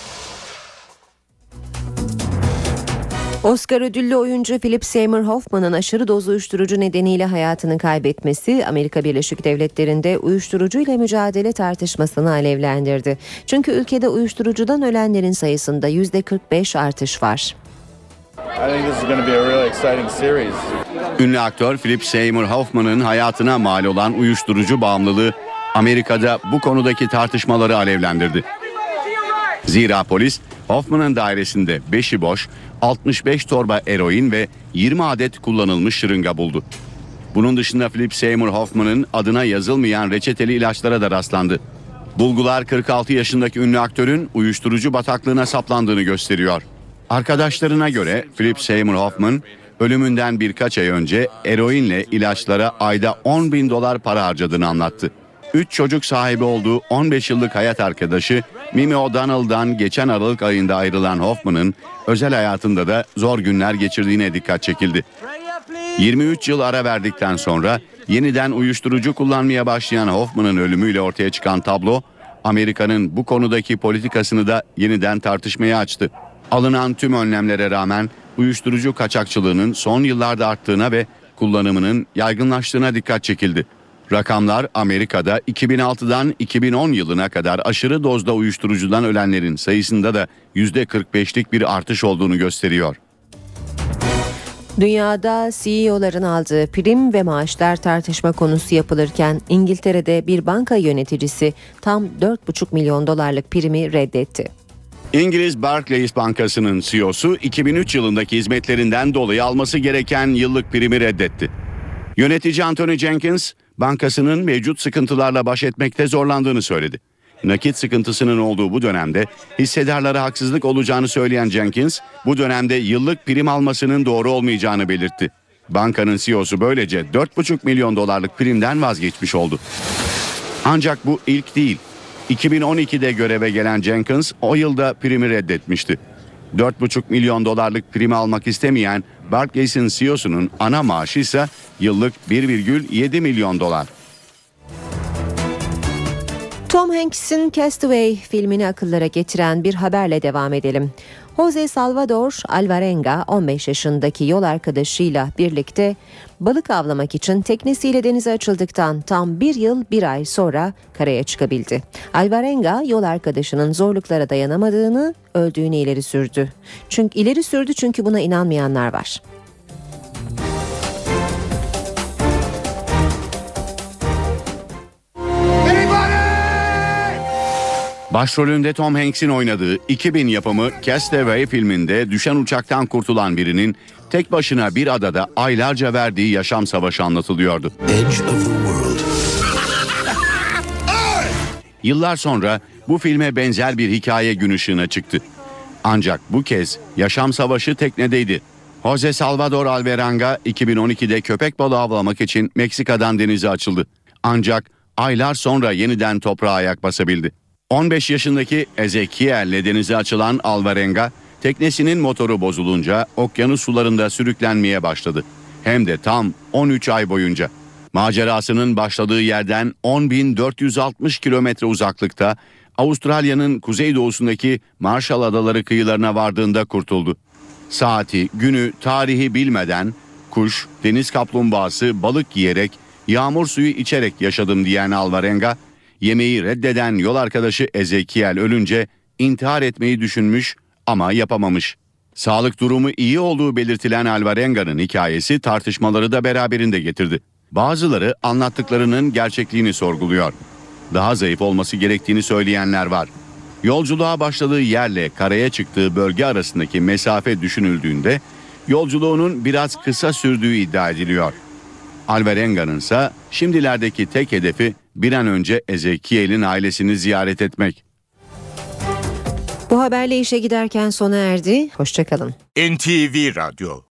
Oscar ödüllü oyuncu Philip Seymour Hoffman'ın aşırı doz uyuşturucu nedeniyle hayatını kaybetmesi Amerika Birleşik Devletleri'nde uyuşturucu ile mücadele tartışmasını alevlendirdi. Çünkü ülkede uyuşturucudan ölenlerin sayısında %45 artış var. Ünlü aktör Philip Seymour Hoffman'ın hayatına mal olan uyuşturucu bağımlılığı Amerika'da bu konudaki tartışmaları alevlendirdi. Zira polis Hoffman'ın dairesinde 5'i boş, 65 torba eroin ve 20 adet kullanılmış şırınga buldu. Bunun dışında Philip Seymour Hoffman'ın adına yazılmayan reçeteli ilaçlara da rastlandı. Bulgular 46 yaşındaki ünlü aktörün uyuşturucu bataklığına saplandığını gösteriyor. Arkadaşlarına göre Philip Seymour Hoffman ölümünden birkaç ay önce eroinle ilaçlara ayda 10 bin dolar para harcadığını anlattı. 3 çocuk sahibi olduğu 15 yıllık hayat arkadaşı Mimi O'Donnell'dan geçen Aralık ayında ayrılan Hoffman'ın özel hayatında da zor günler geçirdiğine dikkat çekildi. 23 yıl ara verdikten sonra yeniden uyuşturucu kullanmaya başlayan Hoffman'ın ölümüyle ortaya çıkan tablo Amerika'nın bu konudaki politikasını da yeniden tartışmaya açtı. Alınan tüm önlemlere rağmen uyuşturucu kaçakçılığının son yıllarda arttığına ve kullanımının yaygınlaştığına dikkat çekildi. Rakamlar Amerika'da 2006'dan 2010 yılına kadar aşırı dozda uyuşturucudan ölenlerin sayısında da %45'lik bir artış olduğunu gösteriyor. Dünyada CEO'ların aldığı prim ve maaşlar tartışma konusu yapılırken İngiltere'de bir banka yöneticisi tam 4,5 milyon dolarlık primi reddetti. İngiliz Barclays Bankası'nın CEO'su 2003 yılındaki hizmetlerinden dolayı alması gereken yıllık primi reddetti. Yönetici Anthony Jenkins, bankasının mevcut sıkıntılarla baş etmekte zorlandığını söyledi. Nakit sıkıntısının olduğu bu dönemde hissedarlara haksızlık olacağını söyleyen Jenkins, bu dönemde yıllık prim almasının doğru olmayacağını belirtti. Bankanın CEO'su böylece 4,5 milyon dolarlık primden vazgeçmiş oldu. Ancak bu ilk değil. 2012'de göreve gelen Jenkins o yılda primi reddetmişti. 4,5 milyon dolarlık primi almak istemeyen Barclays'in CEO'sunun ana maaşı ise yıllık 1,7 milyon dolar. Tom Hanks'in Castaway filmini akıllara getiren bir haberle devam edelim. Jose Salvador Alvarenga 15 yaşındaki yol arkadaşıyla birlikte balık avlamak için teknesiyle denize açıldıktan tam bir yıl bir ay sonra karaya çıkabildi. Alvarenga yol arkadaşının zorluklara dayanamadığını, öldüğünü ileri sürdü. Çünkü ileri sürdü çünkü buna inanmayanlar var. Başrolünde Tom Hanks'in oynadığı 2000 yapımı Castaway filminde düşen uçaktan kurtulan birinin tek başına bir adada aylarca verdiği yaşam savaşı anlatılıyordu. Yıllar sonra bu filme benzer bir hikaye gün ışığına çıktı. Ancak bu kez yaşam savaşı teknedeydi. Jose Salvador Alveranga 2012'de köpek balığı avlamak için Meksika'dan denize açıldı. Ancak aylar sonra yeniden toprağa ayak basabildi. 15 yaşındaki Ezekiel'le denize açılan Alvarenga, teknesinin motoru bozulunca okyanus sularında sürüklenmeye başladı. Hem de tam 13 ay boyunca. Macerasının başladığı yerden 10.460 kilometre uzaklıkta Avustralya'nın kuzeydoğusundaki Marshall Adaları kıyılarına vardığında kurtuldu. Saati, günü, tarihi bilmeden kuş, deniz kaplumbağası, balık yiyerek, yağmur suyu içerek yaşadım diyen Alvarenga, yemeği reddeden yol arkadaşı Ezekiel ölünce intihar etmeyi düşünmüş ama yapamamış. Sağlık durumu iyi olduğu belirtilen Alvarenga'nın hikayesi tartışmaları da beraberinde getirdi. Bazıları anlattıklarının gerçekliğini sorguluyor. Daha zayıf olması gerektiğini söyleyenler var. Yolculuğa başladığı yerle karaya çıktığı bölge arasındaki mesafe düşünüldüğünde yolculuğunun biraz kısa sürdüğü iddia ediliyor. Alvarenga'nın ise şimdilerdeki tek hedefi bir an önce Ezekiel'in ailesini ziyaret etmek. Bu haberle işe giderken sona erdi. Hoşçakalın. NTV Radyo